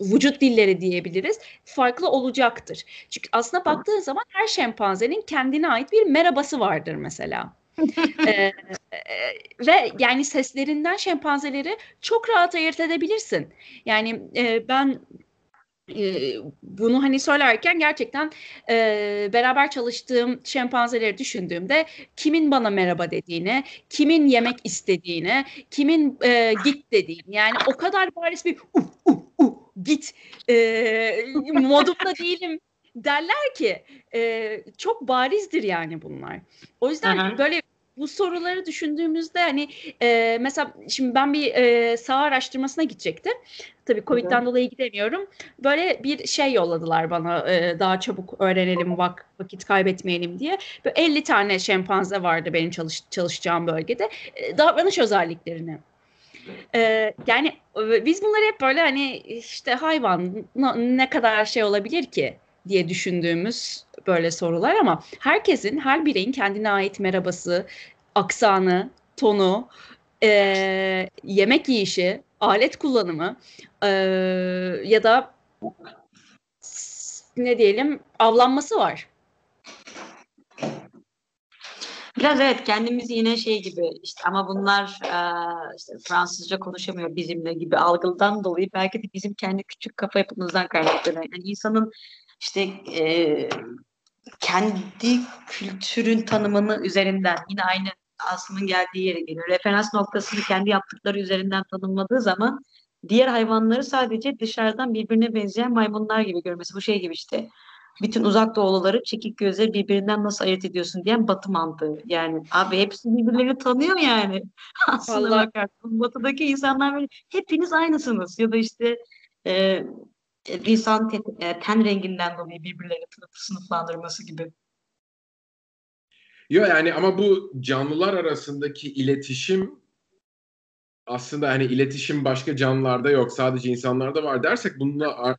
vücut dilleri diyebiliriz farklı olacaktır. Çünkü aslında baktığın zaman her şempanzenin kendine ait bir merhabası vardır mesela. ee, ve yani seslerinden şempanzeleri çok rahat ayırt edebilirsin. Yani e, ben e, bunu hani söylerken gerçekten e, beraber çalıştığım şempanzeleri düşündüğümde kimin bana merhaba dediğini, kimin yemek istediğini, kimin e, git dediğini yani o kadar bariz bir uh, uh, uh, git e, modumda değilim derler ki e, çok barizdir yani bunlar. O yüzden Aha. böyle bu soruları düşündüğümüzde hani e, mesela şimdi ben bir e, saha araştırmasına gidecektim. Tabii Covid'den dolayı gidemiyorum. Böyle bir şey yolladılar bana e, daha çabuk öğrenelim vak vakit kaybetmeyelim diye. Böyle 50 tane şempanze vardı benim çalış, çalışacağım bölgede. E, davranış özelliklerini. Ee, yani biz bunları hep böyle hani işte hayvan ne kadar şey olabilir ki diye düşündüğümüz böyle sorular ama herkesin, her bireyin kendine ait merhabası, aksanı, tonu, e, yemek yiyişi, alet kullanımı e, ya da ne diyelim avlanması var. Biraz evet kendimizi yine şey gibi işte ama bunlar e, işte Fransızca konuşamıyor bizimle gibi algıdan dolayı belki de bizim kendi küçük kafa yapımızdan kaynaklanıyor. Yani insanın işte e, kendi kültürün tanımını üzerinden yine aynı Asım'ın geldiği yere geliyor. Referans noktasını kendi yaptıkları üzerinden tanımladığı zaman diğer hayvanları sadece dışarıdan birbirine benzeyen maymunlar gibi görmesi. Bu şey gibi işte bütün uzak doğuluları çekik gözleri birbirinden nasıl ayırt ediyorsun diyen batı mantığı. Yani abi hepsi birbirlerini tanıyor yani. Aslında bakarsın batıdaki insanlar böyle hepiniz aynısınız ya da işte e, lisan te- e, ten renginden dolayı birbirlerini sınıf- sınıflandırması gibi. Yok yani ama bu canlılar arasındaki iletişim aslında hani iletişim başka canlılarda yok sadece insanlarda var dersek bununla ar-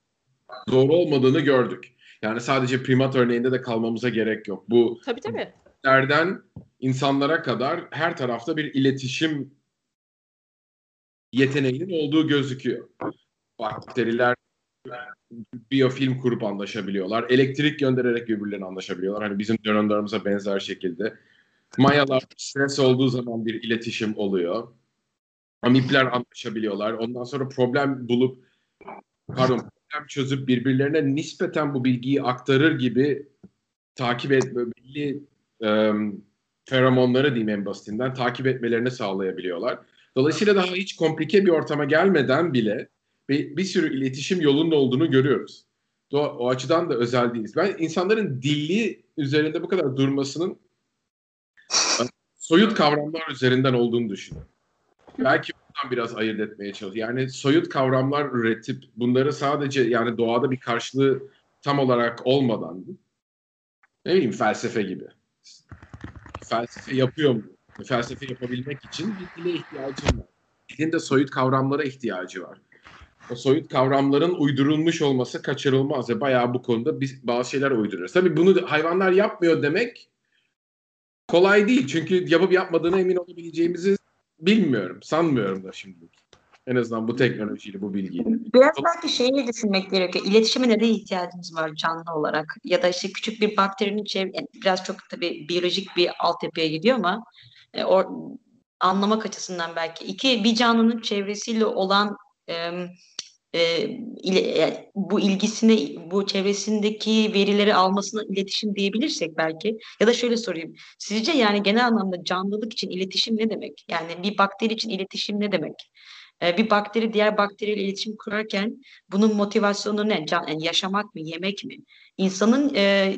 doğru olmadığını gördük. Yani sadece primat örneğinde de kalmamıza gerek yok. Bu Tabii tabii. lerden insanlara kadar her tarafta bir iletişim yeteneğinin olduğu gözüküyor. Bakteriler biyofilm kurup anlaşabiliyorlar. Elektrik göndererek birbirlerine anlaşabiliyorlar. Hani bizim nöronlarımıza benzer şekilde. Mayalar stres olduğu zaman bir iletişim oluyor. Amipler anlaşabiliyorlar. Ondan sonra problem bulup pardon problem çözüp birbirlerine nispeten bu bilgiyi aktarır gibi takip et belli e, feromonları diyeyim en basitinden takip etmelerini sağlayabiliyorlar. Dolayısıyla daha hiç komplike bir ortama gelmeden bile bir, bir sürü iletişim yolunun olduğunu görüyoruz. O, o açıdan da özel değiliz. Ben insanların dilli üzerinde bu kadar durmasının e, soyut kavramlar üzerinden olduğunu düşünüyorum. Belki buradan biraz ayırt etmeye çalışıyorum. Yani soyut kavramlar üretip bunları sadece yani doğada bir karşılığı tam olarak olmadan ne bileyim felsefe gibi. Felsefe yapıyor mu? Felsefe yapabilmek için bir dile ihtiyacım var. Dilin de soyut kavramlara ihtiyacı var. O soyut kavramların uydurulmuş olması kaçırılmaz ve bayağı bu konuda biz bazı şeyler uyduruyoruz. Tabii bunu hayvanlar yapmıyor demek kolay değil. Çünkü yapıp yapmadığına emin olabileceğimizi bilmiyorum. Sanmıyorum da şimdilik. En azından bu teknolojiyle, bu bilgiyle. Biraz belki şeyi düşünmek gerekiyor. İletişime neden ihtiyacımız var canlı olarak? Ya da işte küçük bir bakterinin çev yani biraz çok tabii biyolojik bir altyapıya gidiyor ama e, o, anlamak açısından belki iki bir canlının çevresiyle olan e, bu ilgisini, bu çevresindeki verileri almasına iletişim diyebilirsek belki. Ya da şöyle sorayım. Sizce yani genel anlamda canlılık için iletişim ne demek? Yani bir bakteri için iletişim ne demek? E, bir bakteri diğer bakteriyle iletişim kurarken bunun motivasyonu ne? Can, yani yaşamak mı, yemek mi? İnsanın e,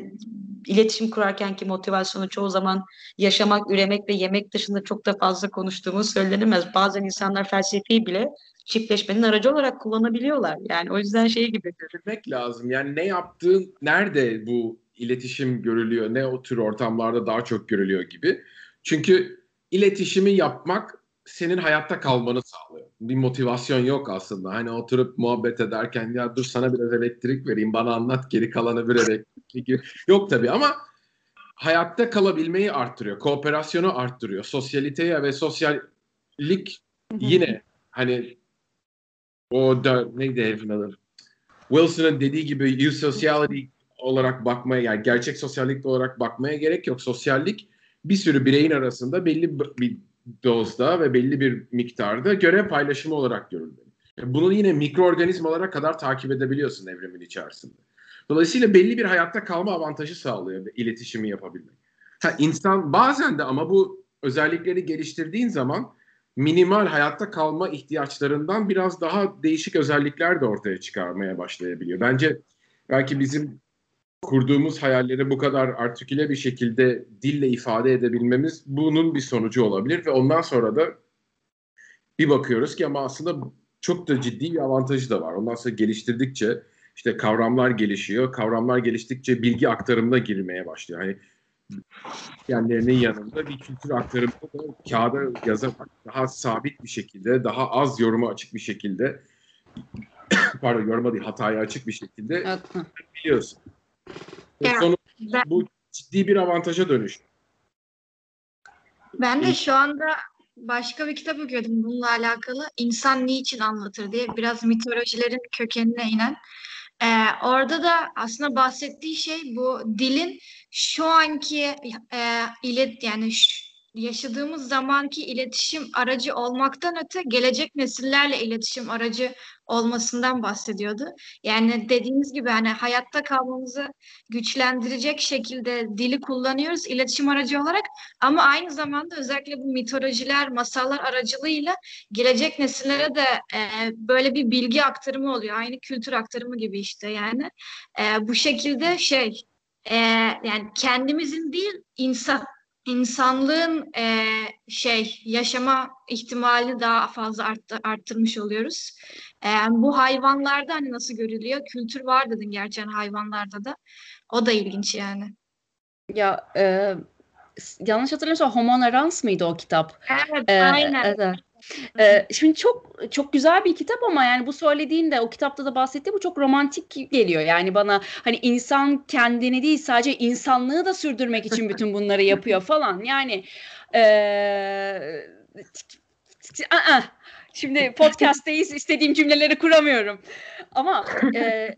iletişim kurarkenki motivasyonu çoğu zaman yaşamak, üremek ve yemek dışında çok da fazla konuştuğumuz söylenemez. Bazen insanlar felsefeyi bile çiftleşmenin aracı olarak kullanabiliyorlar. Yani o yüzden şey gibi. Bilmek lazım. Yani ne yaptığın, nerede bu iletişim görülüyor, ne o tür ortamlarda daha çok görülüyor gibi. Çünkü iletişimi yapmak senin hayatta kalmanı sağlıyor. Bir motivasyon yok aslında. Hani oturup muhabbet ederken ya dur sana biraz elektrik vereyim bana anlat geri kalanı bir elektrik. Yok tabii ama hayatta kalabilmeyi arttırıyor. Kooperasyonu arttırıyor. Sosyaliteyi ve sosyallik yine hani o da neydi herifin adı? Wilson'ın dediği gibi eusociality olarak bakmaya yani gerçek sosyallik olarak bakmaya gerek yok. Sosyallik bir sürü bireyin arasında belli bir dozda ve belli bir miktarda görev paylaşımı olarak görülmeli. Bunu yine mikroorganizmalara kadar takip edebiliyorsun evrimin içerisinde. Dolayısıyla belli bir hayatta kalma avantajı sağlıyor iletişimi yapabilmek. Ha, insan bazen de ama bu özellikleri geliştirdiğin zaman minimal hayatta kalma ihtiyaçlarından biraz daha değişik özellikler de ortaya çıkarmaya başlayabiliyor. Bence belki bizim kurduğumuz hayalleri bu kadar artiküle bir şekilde dille ifade edebilmemiz bunun bir sonucu olabilir ve ondan sonra da bir bakıyoruz ki ama aslında çok da ciddi bir avantajı da var. Ondan sonra geliştirdikçe işte kavramlar gelişiyor. Kavramlar geliştikçe bilgi aktarımına girmeye başlıyor. Hani yerlerinin yanında bir kültür aktarımı da kağıda yazarak daha sabit bir şekilde, daha az yoruma açık bir şekilde pardon yoruma değil hataya açık bir şekilde biliyorsun. Evet. sonu Ben, bu ciddi bir avantaja dönüş. ben de şu anda başka bir kitap okuyordum bununla alakalı. İnsan niçin anlatır diye biraz mitolojilerin kökenine inen Ee, orada da aslında bahsettiği şey bu dilin şu anki e, ilet yani şu, yaşadığımız zamanki iletişim aracı olmaktan öte gelecek nesillerle iletişim aracı olmasından bahsediyordu. Yani dediğiniz gibi hani hayatta kalmamızı güçlendirecek şekilde dili kullanıyoruz iletişim aracı olarak ama aynı zamanda özellikle bu mitolojiler, masallar aracılığıyla gelecek nesillere de e, böyle bir bilgi aktarımı oluyor. Aynı kültür aktarımı gibi işte yani. E, bu şekilde şey e, yani kendimizin değil insan insanlığın e, şey yaşama ihtimalini daha fazla arttı, arttırmış oluyoruz. E, bu hayvanlarda hani nasıl görülüyor? Kültür var dedin gerçi hani hayvanlarda da. O da ilginç yani. Ya e, yanlış hatırlamıyorsam Homo erans mıydı o kitap? Evet, E, aynen. evet. Ee, şimdi çok çok güzel bir kitap ama yani bu söylediğin de o kitapta da bahsettiği bu çok romantik geliyor. Yani bana hani insan kendini değil sadece insanlığı da sürdürmek için bütün bunları yapıyor falan. Yani ee, şimdi podcast'teyiz istediğim cümleleri kuramıyorum. Ama e,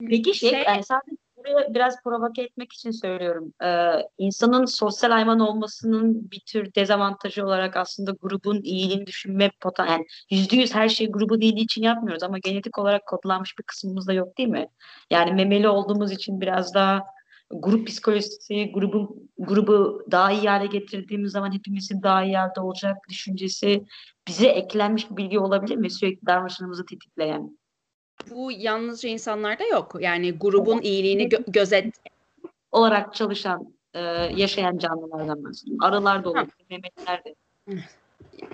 Peki şey, Şey- yani sadece buraya biraz provoke etmek için söylüyorum. Ee, insanın sosyal hayvan olmasının bir tür dezavantajı olarak aslında grubun iyiliğini düşünme poten yani yüzde yüz her şeyi grubun iyiliği için yapmıyoruz ama genetik olarak kodlanmış bir kısmımız da yok değil mi? Yani memeli olduğumuz için biraz daha grup psikolojisi, grubu, grubu daha iyi hale getirdiğimiz zaman hepimizin daha iyi yerde olacak düşüncesi bize eklenmiş bir bilgi olabilir mi? Sürekli davranışlarımızı tetikleyen. Bu yalnızca insanlarda yok. Yani grubun iyiliğini gö- gözet olarak çalışan, e, yaşayan canlılardan bahsediyorum. Arılar da olur, memeliler de.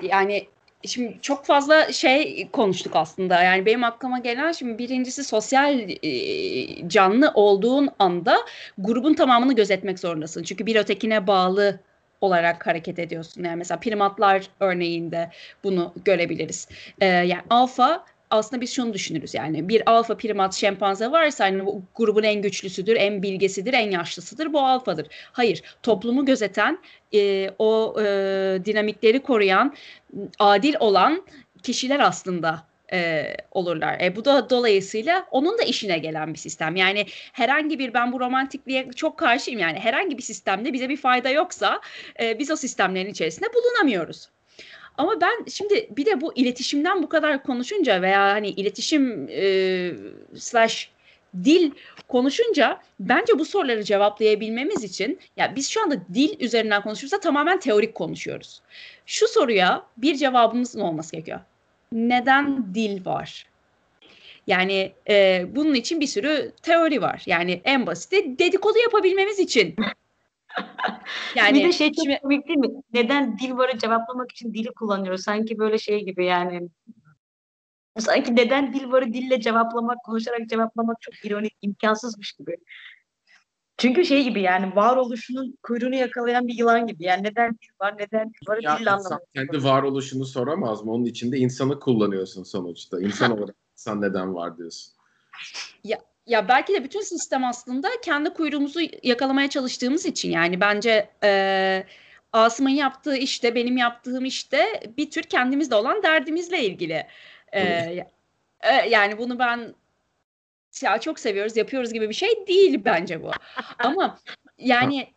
yani şimdi çok fazla şey konuştuk aslında. Yani benim aklıma gelen şimdi birincisi sosyal e, canlı olduğun anda grubun tamamını gözetmek zorundasın. Çünkü bir ötekine bağlı olarak hareket ediyorsun. Yani mesela primatlar örneğinde bunu görebiliriz. E, yani alfa aslında biz şunu düşünürüz yani bir alfa primat şempanze varsa hani bu grubun en güçlüsüdür, en bilgesidir, en yaşlısıdır bu alfadır. Hayır, toplumu gözeten, e, o e, dinamikleri koruyan, adil olan kişiler aslında e, olurlar. E, bu da dolayısıyla onun da işine gelen bir sistem. Yani herhangi bir ben bu romantikliğe çok karşıyım yani herhangi bir sistemde bize bir fayda yoksa e, biz o sistemlerin içerisinde bulunamıyoruz. Ama ben şimdi bir de bu iletişimden bu kadar konuşunca veya hani iletişim e, slash dil konuşunca bence bu soruları cevaplayabilmemiz için ya biz şu anda dil üzerinden konuşursa tamamen teorik konuşuyoruz. Şu soruya bir cevabımızın olması gerekiyor. Neden dil var? Yani e, bunun için bir sürü teori var. Yani en basiti dedikodu yapabilmemiz için. Yani bir de şey çok şimdi, komik değil mi? Neden dil varı cevaplamak için dili kullanıyoruz? Sanki böyle şey gibi yani. Sanki neden dil varı dille cevaplamak, konuşarak cevaplamak çok ironik, imkansızmış gibi. Çünkü şey gibi yani varoluşunun kuyruğunu yakalayan bir yılan gibi. Yani neden dil var, neden dil var ya dille anlamak. Kendi varoluşunu soramaz mı? Onun içinde insanı kullanıyorsun sonuçta. İnsan olarak insan neden var diyorsun. Ya ya belki de bütün sistem aslında kendi kuyruğumuzu yakalamaya çalıştığımız için yani bence e, Asım'ın yaptığı işte benim yaptığım işte bir tür kendimizde olan derdimizle ilgili. E, e, yani bunu ben ya çok seviyoruz yapıyoruz gibi bir şey değil bence bu. Ama yani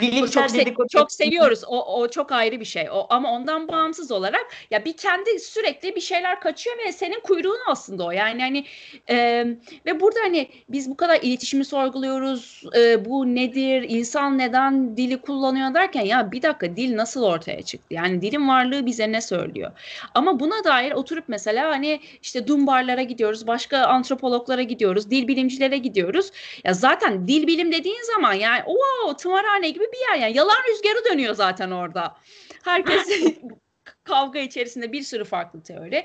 Bilimsel çok, se- çok seviyoruz. O, o çok ayrı bir şey. O ama ondan bağımsız olarak ya bir kendi sürekli bir şeyler kaçıyor ve senin kuyruğun aslında o. Yani hani e, ve burada hani biz bu kadar iletişimi sorguluyoruz. E, bu nedir? İnsan neden dili kullanıyor derken ya bir dakika dil nasıl ortaya çıktı? Yani dilin varlığı bize ne söylüyor? Ama buna dair oturup mesela hani işte Dunbarlara gidiyoruz, başka antropologlara gidiyoruz, dil bilimcilere gidiyoruz. Ya zaten dil bilim dediğin zaman yani wow tımarhane gibi bir yer yani yalan rüzgarı dönüyor zaten orada. Herkes kavga içerisinde bir sürü farklı teori.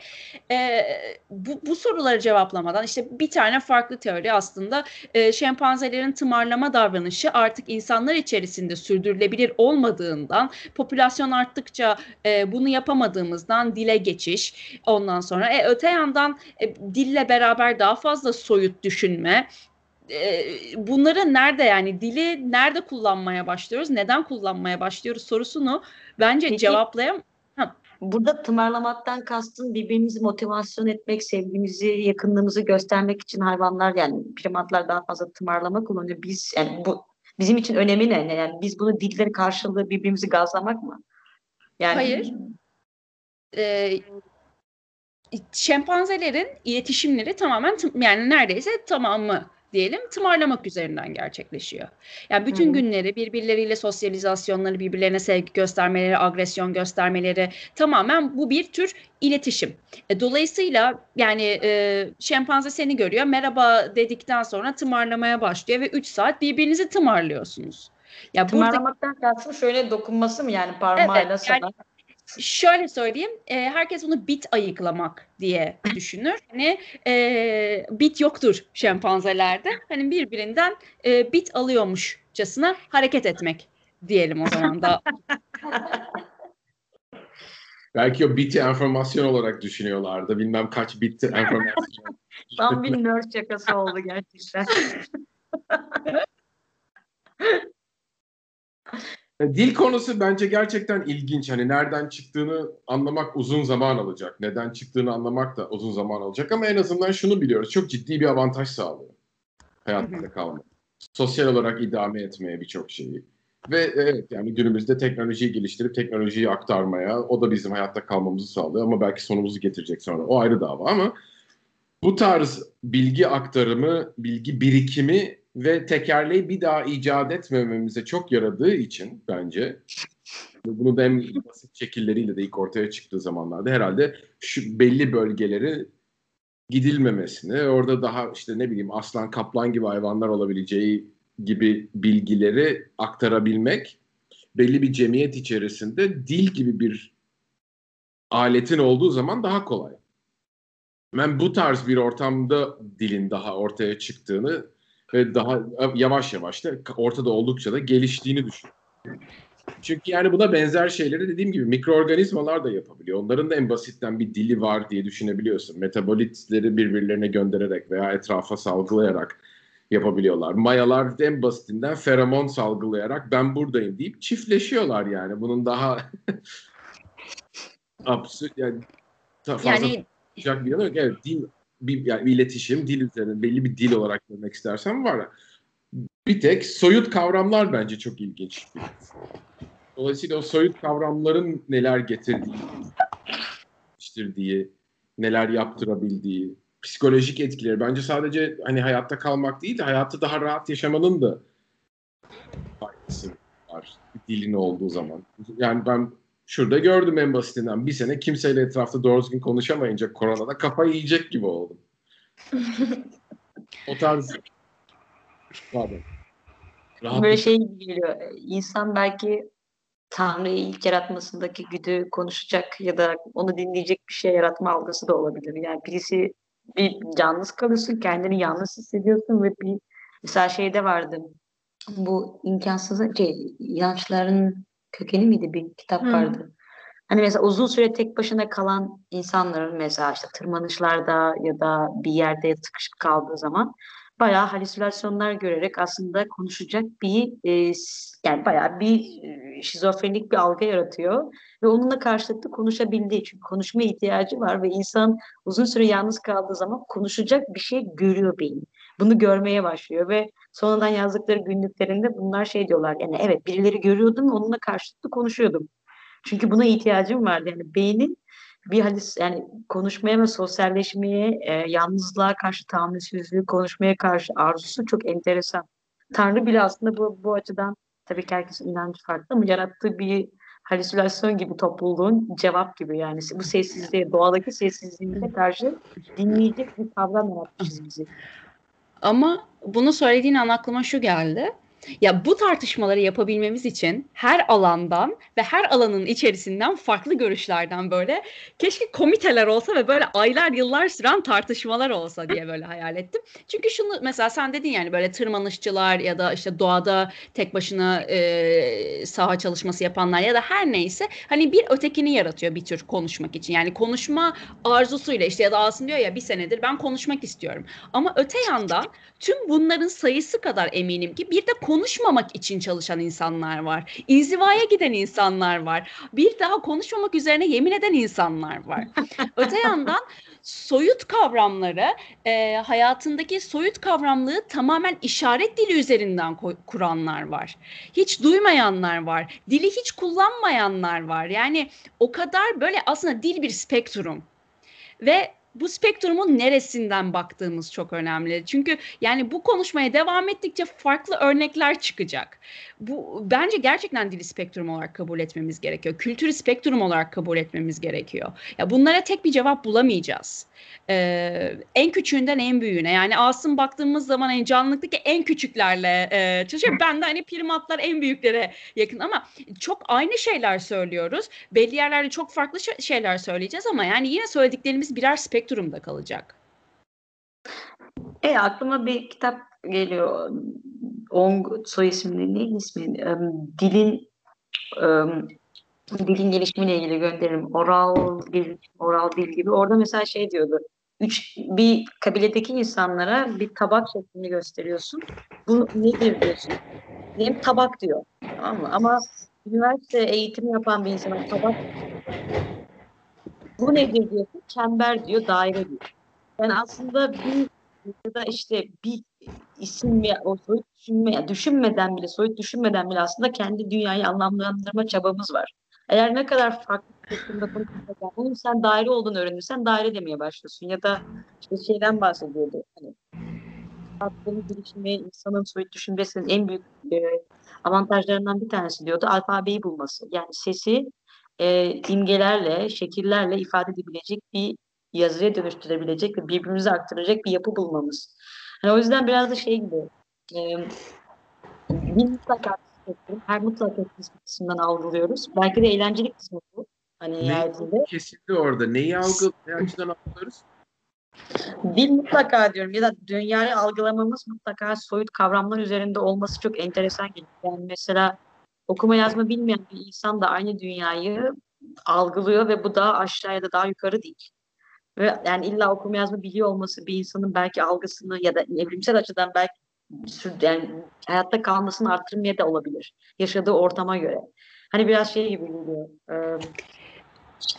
Ee, bu, bu soruları cevaplamadan işte bir tane farklı teori aslında e, şempanzelerin tımarlama davranışı artık insanlar içerisinde sürdürülebilir olmadığından, popülasyon arttıkça e, bunu yapamadığımızdan dile geçiş. Ondan sonra e, öte yandan e, dille beraber daha fazla soyut düşünme, bunları nerede yani dili nerede kullanmaya başlıyoruz, neden kullanmaya başlıyoruz sorusunu bence Peki, cevaplayam. burada tımarlamaktan kastın birbirimizi motivasyon etmek, sevgimizi, yakınlığımızı göstermek için hayvanlar yani primatlar daha fazla tımarlama kullanıyor. Biz yani bu bizim için önemi ne? Yani biz bunu dilleri karşılığı birbirimizi gazlamak mı? Yani Hayır. Ee, şempanzelerin iletişimleri tamamen yani neredeyse tamamı diyelim tımarlamak üzerinden gerçekleşiyor. Yani bütün hı. günleri birbirleriyle sosyalizasyonları, birbirlerine sevgi göstermeleri, agresyon göstermeleri tamamen bu bir tür iletişim. E, dolayısıyla yani e, şempanze seni görüyor, merhaba dedikten sonra tımarlamaya başlıyor ve 3 saat birbirinizi tımarlıyorsunuz. Ya burada Tımarlamaktan kastın şöyle dokunması mı yani parmağıyla Evet, sana? yani Şöyle söyleyeyim, e, herkes bunu bit ayıklamak diye düşünür. Hani e, bit yoktur şempanzelerde. Hani birbirinden e, bit alıyormuşçasına hareket etmek diyelim o zaman da. Belki o biti enformasyon olarak düşünüyorlardı. Bilmem kaç bit enformasyon. Tam bir nerd şakası oldu gerçekten. Dil konusu bence gerçekten ilginç. Hani nereden çıktığını anlamak uzun zaman alacak. Neden çıktığını anlamak da uzun zaman alacak. Ama en azından şunu biliyoruz. Çok ciddi bir avantaj sağlıyor. Hayatta kalmak. Sosyal olarak idame etmeye birçok şeyi. Ve evet yani günümüzde teknolojiyi geliştirip teknolojiyi aktarmaya o da bizim hayatta kalmamızı sağlıyor ama belki sonumuzu getirecek sonra. O ayrı dava ama bu tarz bilgi aktarımı, bilgi birikimi ve tekerleği bir daha icat etmememize çok yaradığı için bence bunu da en basit şekilleriyle de ilk ortaya çıktığı zamanlarda herhalde şu belli bölgeleri gidilmemesini, orada daha işte ne bileyim aslan, kaplan gibi hayvanlar olabileceği gibi bilgileri aktarabilmek belli bir cemiyet içerisinde dil gibi bir aletin olduğu zaman daha kolay. Ben bu tarz bir ortamda dilin daha ortaya çıktığını ve daha yavaş yavaş da ortada oldukça da geliştiğini düşünüyorum. Çünkü yani buna benzer şeyleri dediğim gibi mikroorganizmalar da yapabiliyor. Onların da en basitten bir dili var diye düşünebiliyorsun. Metabolitleri birbirlerine göndererek veya etrafa salgılayarak yapabiliyorlar. Mayalar en basitinden feromon salgılayarak ben buradayım deyip çiftleşiyorlar yani. Bunun daha absürt yani fazla Yani bir yanı yok. Evet dil bir yani iletişim dil üzerine belli bir dil olarak görmek istersen var. Bir tek soyut kavramlar bence çok ilginç. Dolayısıyla o soyut kavramların neler getirdiği, geliştirdiği, neler yaptırabildiği, psikolojik etkileri bence sadece hani hayatta kalmak değil de hayatı daha rahat yaşamanın da faydası var dilin olduğu zaman. Yani ben şurada gördüm en basitinden bir sene kimseyle etrafta doğru düzgün konuşamayınca koronada kafayı yiyecek gibi oldum. o tarz pardon. Rahat Böyle şey gibi geliyor. İnsan belki Tanrı'yı ilk yaratmasındaki güdü konuşacak ya da onu dinleyecek bir şey yaratma algısı da olabilir. Yani birisi bir yalnız kalıyorsun, kendini yalnız hissediyorsun ve bir mesela şeyde vardı. Bu imkansız şey, inançların kökeni miydi bir kitap Hı. vardı. Hani mesela uzun süre tek başına kalan insanların mesela işte tırmanışlarda ya da bir yerde sıkışıp kaldığı zaman bayağı halüsinasyonlar görerek aslında konuşacak bir e, yani bayağı bir e, şizofrenik bir algı yaratıyor ve onunla karşılıklı konuşabildiği çünkü konuşma ihtiyacı var ve insan uzun süre yalnız kaldığı zaman konuşacak bir şey görüyor beyin. Bunu görmeye başlıyor ve sonradan yazdıkları günlüklerinde bunlar şey diyorlar yani evet birileri görüyordum onunla karşılıklı konuşuyordum. Çünkü buna ihtiyacım vardı. Yani beynin bir halis yani konuşmaya ve sosyalleşmeye, e, yalnızlığa karşı tahammülsüzlüğü, konuşmaya karşı arzusu çok enteresan. Tanrı bile aslında bu, bu açıdan tabii ki herkesin inancı farklı ama yarattığı bir halüsinasyon gibi topluluğun cevap gibi yani bu sessizliğe, doğadaki sessizliğe karşı dinleyecek bir kavram yaratmışız bizi. Ama bunu söylediğin an aklıma şu geldi. Ya bu tartışmaları yapabilmemiz için her alandan ve her alanın içerisinden farklı görüşlerden böyle keşke komiteler olsa ve böyle aylar yıllar süren tartışmalar olsa diye böyle hayal ettim. Çünkü şunu mesela sen dedin yani böyle tırmanışçılar ya da işte doğada tek başına e, saha çalışması yapanlar ya da her neyse hani bir ötekini yaratıyor bir tür konuşmak için. Yani konuşma arzusuyla işte ya da Asım diyor ya bir senedir ben konuşmak istiyorum. Ama öte yandan tüm bunların sayısı kadar eminim ki bir de konuşmamak için çalışan insanlar var. İnzivaya giden insanlar var. Bir daha konuşmamak üzerine yemin eden insanlar var. Öte yandan soyut kavramları, e, hayatındaki soyut kavramlığı tamamen işaret dili üzerinden kuranlar var. Hiç duymayanlar var. Dili hiç kullanmayanlar var. Yani o kadar böyle aslında dil bir spektrum. Ve bu spektrumun neresinden baktığımız çok önemli. Çünkü yani bu konuşmaya devam ettikçe farklı örnekler çıkacak. Bu bence gerçekten dili spektrum olarak kabul etmemiz gerekiyor. Kültürü spektrum olarak kabul etmemiz gerekiyor. Ya bunlara tek bir cevap bulamayacağız. Ee, en küçüğünden en büyüğüne yani Asım baktığımız zaman en canlılıktaki en küçüklerle e, çalışıyor. Ben de hani primatlar en büyüklere yakın ama çok aynı şeyler söylüyoruz. Belli yerlerde çok farklı şeyler söyleyeceğiz ama yani yine söylediklerimiz birer spektrumda kalacak. E aklıma bir kitap geliyor. Ong soy ismini ne ismi? Dilin dilin gelişimiyle ilgili gönderirim. Oral bir oral dil gibi. Orada mesela şey diyordu. Üç, bir kabiledeki insanlara bir tabak şeklini gösteriyorsun. Bu nedir diyorsun. Benim tabak diyor. Tamam mı? Ama üniversite eğitimi yapan bir insana tabak bu nedir diyorsun. Çember diyor, daire diyor. Yani aslında bir ya da işte bir isim ya o soyut düşünme, düşünmeden bile, soyut düşünmeden bile aslında kendi dünyayı anlamlandırma çabamız var. Eğer ne kadar farklı şeklinde konuşursan, sen daire olduğunu öğrenirsen daire demeye başlıyorsun. Ya da işte şeyden bahsediyordu. Hani aklın gelişimi, insanın soyut düşünmesinin en büyük e, avantajlarından bir tanesi diyordu. Alfabeyi bulması. Yani sesi e, imgelerle, şekillerle ifade edebilecek bir yazıya dönüştürebilecek ve birbirimize aktaracak bir yapı bulmamız. Yani o yüzden biraz da şey gibi e, bir mutlaka her mutlaka kısmından algılıyoruz. Belki de eğlenceli kısmı bu. Hani nihayetinde. Kesildi orada. Neyi algı, ne açıdan algılıyoruz? Dil mutlaka diyorum ya da dünyayı algılamamız mutlaka soyut kavramlar üzerinde olması çok enteresan geliyor. Yani mesela okuma yazma bilmeyen bir insan da aynı dünyayı algılıyor ve bu daha aşağıya da daha yukarı değil. Ve yani illa okuma yazma biliyor olması bir insanın belki algısını ya da evrimsel açıdan belki yani hayatta kalmasını arttırmaya da olabilir. Yaşadığı ortama göre. Hani biraz şey gibi geliyor. E,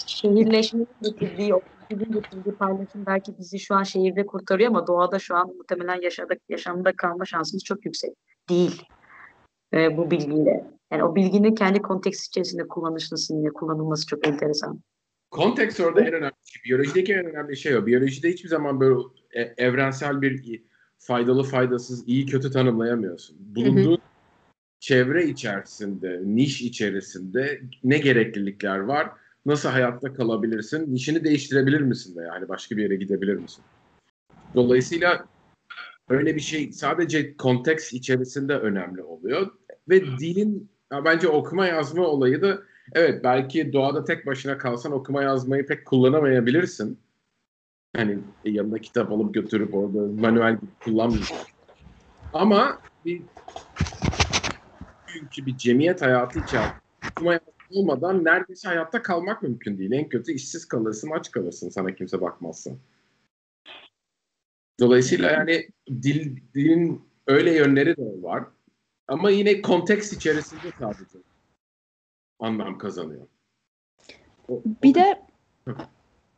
şehirleşmenin getirdiği, oksijenin getirdiği paylaşım belki bizi şu an şehirde kurtarıyor ama doğada şu an muhtemelen yaşadık, yaşamda kalma şansımız çok yüksek. Değil. E, bu bilgiyle. Yani o bilginin kendi konteks içerisinde kullanılması, yine kullanılması çok enteresan. Konteks orada en önemli şey. Biyolojideki en önemli şey o. Biyolojide hiçbir zaman böyle e, evrensel bir faydalı faydasız iyi kötü tanımlayamıyorsun. Bulunduğun çevre içerisinde, niş içerisinde ne gereklilikler var? Nasıl hayatta kalabilirsin? Nişini değiştirebilir misin de yani başka bir yere gidebilir misin? Dolayısıyla öyle bir şey sadece konteks içerisinde önemli oluyor ve dilin ya bence okuma yazma olayı da evet belki doğada tek başına kalsan okuma yazmayı pek kullanamayabilirsin. Hani yanında kitap alıp götürüp orada manuel gibi kullanmayacaksın. Ama bir çünkü bir cemiyet hayatı içerisinde okuma olmadan neredeyse hayatta kalmak mümkün değil. En kötü işsiz kalırsın, aç kalırsın sana kimse bakmazsa. Dolayısıyla yani dil, dilin öyle yönleri de var. Ama yine konteks içerisinde sadece anlam kazanıyor. O, bir de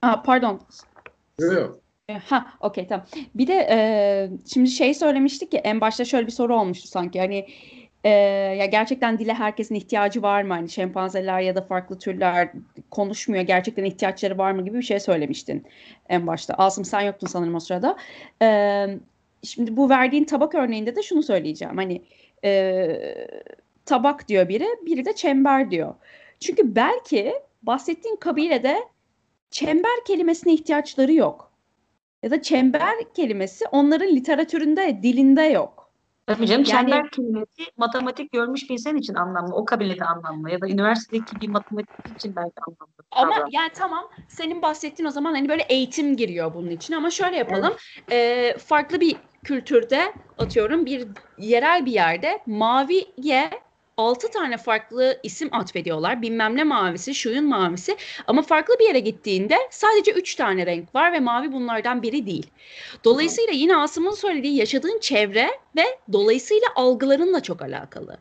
Aa, pardon. Yok yok. E, ha, okey tamam. Bir de e, şimdi şey söylemiştik ki en başta şöyle bir soru olmuştu sanki hani e, ya gerçekten dile herkesin ihtiyacı var mı? Hani şempanzeler ya da farklı türler konuşmuyor. Gerçekten ihtiyaçları var mı gibi bir şey söylemiştin en başta. Asım sen yoktun sanırım o sırada. E, şimdi bu verdiğin tabak örneğinde de şunu söyleyeceğim. Hani e, tabak diyor biri, biri de çember diyor. Çünkü belki bahsettiğin kabilede çember kelimesine ihtiyaçları yok. Ya da çember kelimesi onların literatüründe, dilinde yok. Tabii canım yani, çember kelimesi matematik görmüş bir insan için anlamlı. O kabilede anlamlı. Ya da üniversitedeki bir matematik için belki anlamlı. Ama kavram. yani tamam senin bahsettiğin o zaman hani böyle eğitim giriyor bunun için ama şöyle yapalım. Evet. E, farklı bir kültürde atıyorum bir yerel bir yerde maviye altı tane farklı isim atfediyorlar. Bilmem ne mavisi, şuyun mavisi. Ama farklı bir yere gittiğinde sadece üç tane renk var ve mavi bunlardan biri değil. Dolayısıyla yine Asım'ın söylediği yaşadığın çevre ve dolayısıyla algılarınla çok alakalı.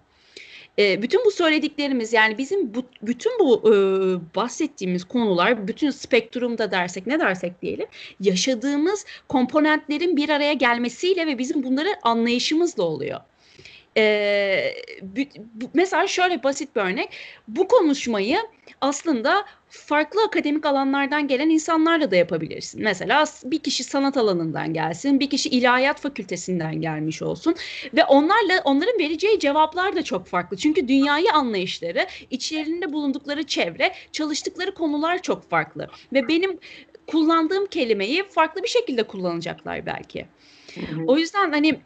E, bütün bu söylediklerimiz yani bizim bu, bütün bu e, bahsettiğimiz konular bütün spektrumda dersek ne dersek diyelim yaşadığımız komponentlerin bir araya gelmesiyle ve bizim bunları anlayışımızla oluyor. Ee, bu, mesela şöyle basit bir örnek. Bu konuşmayı aslında farklı akademik alanlardan gelen insanlarla da yapabilirsin. Mesela bir kişi sanat alanından gelsin, bir kişi ilahiyat fakültesinden gelmiş olsun ve onlarla onların vereceği cevaplar da çok farklı. Çünkü dünyayı anlayışları, içlerinde bulundukları çevre, çalıştıkları konular çok farklı ve benim kullandığım kelimeyi farklı bir şekilde kullanacaklar belki. O yüzden hani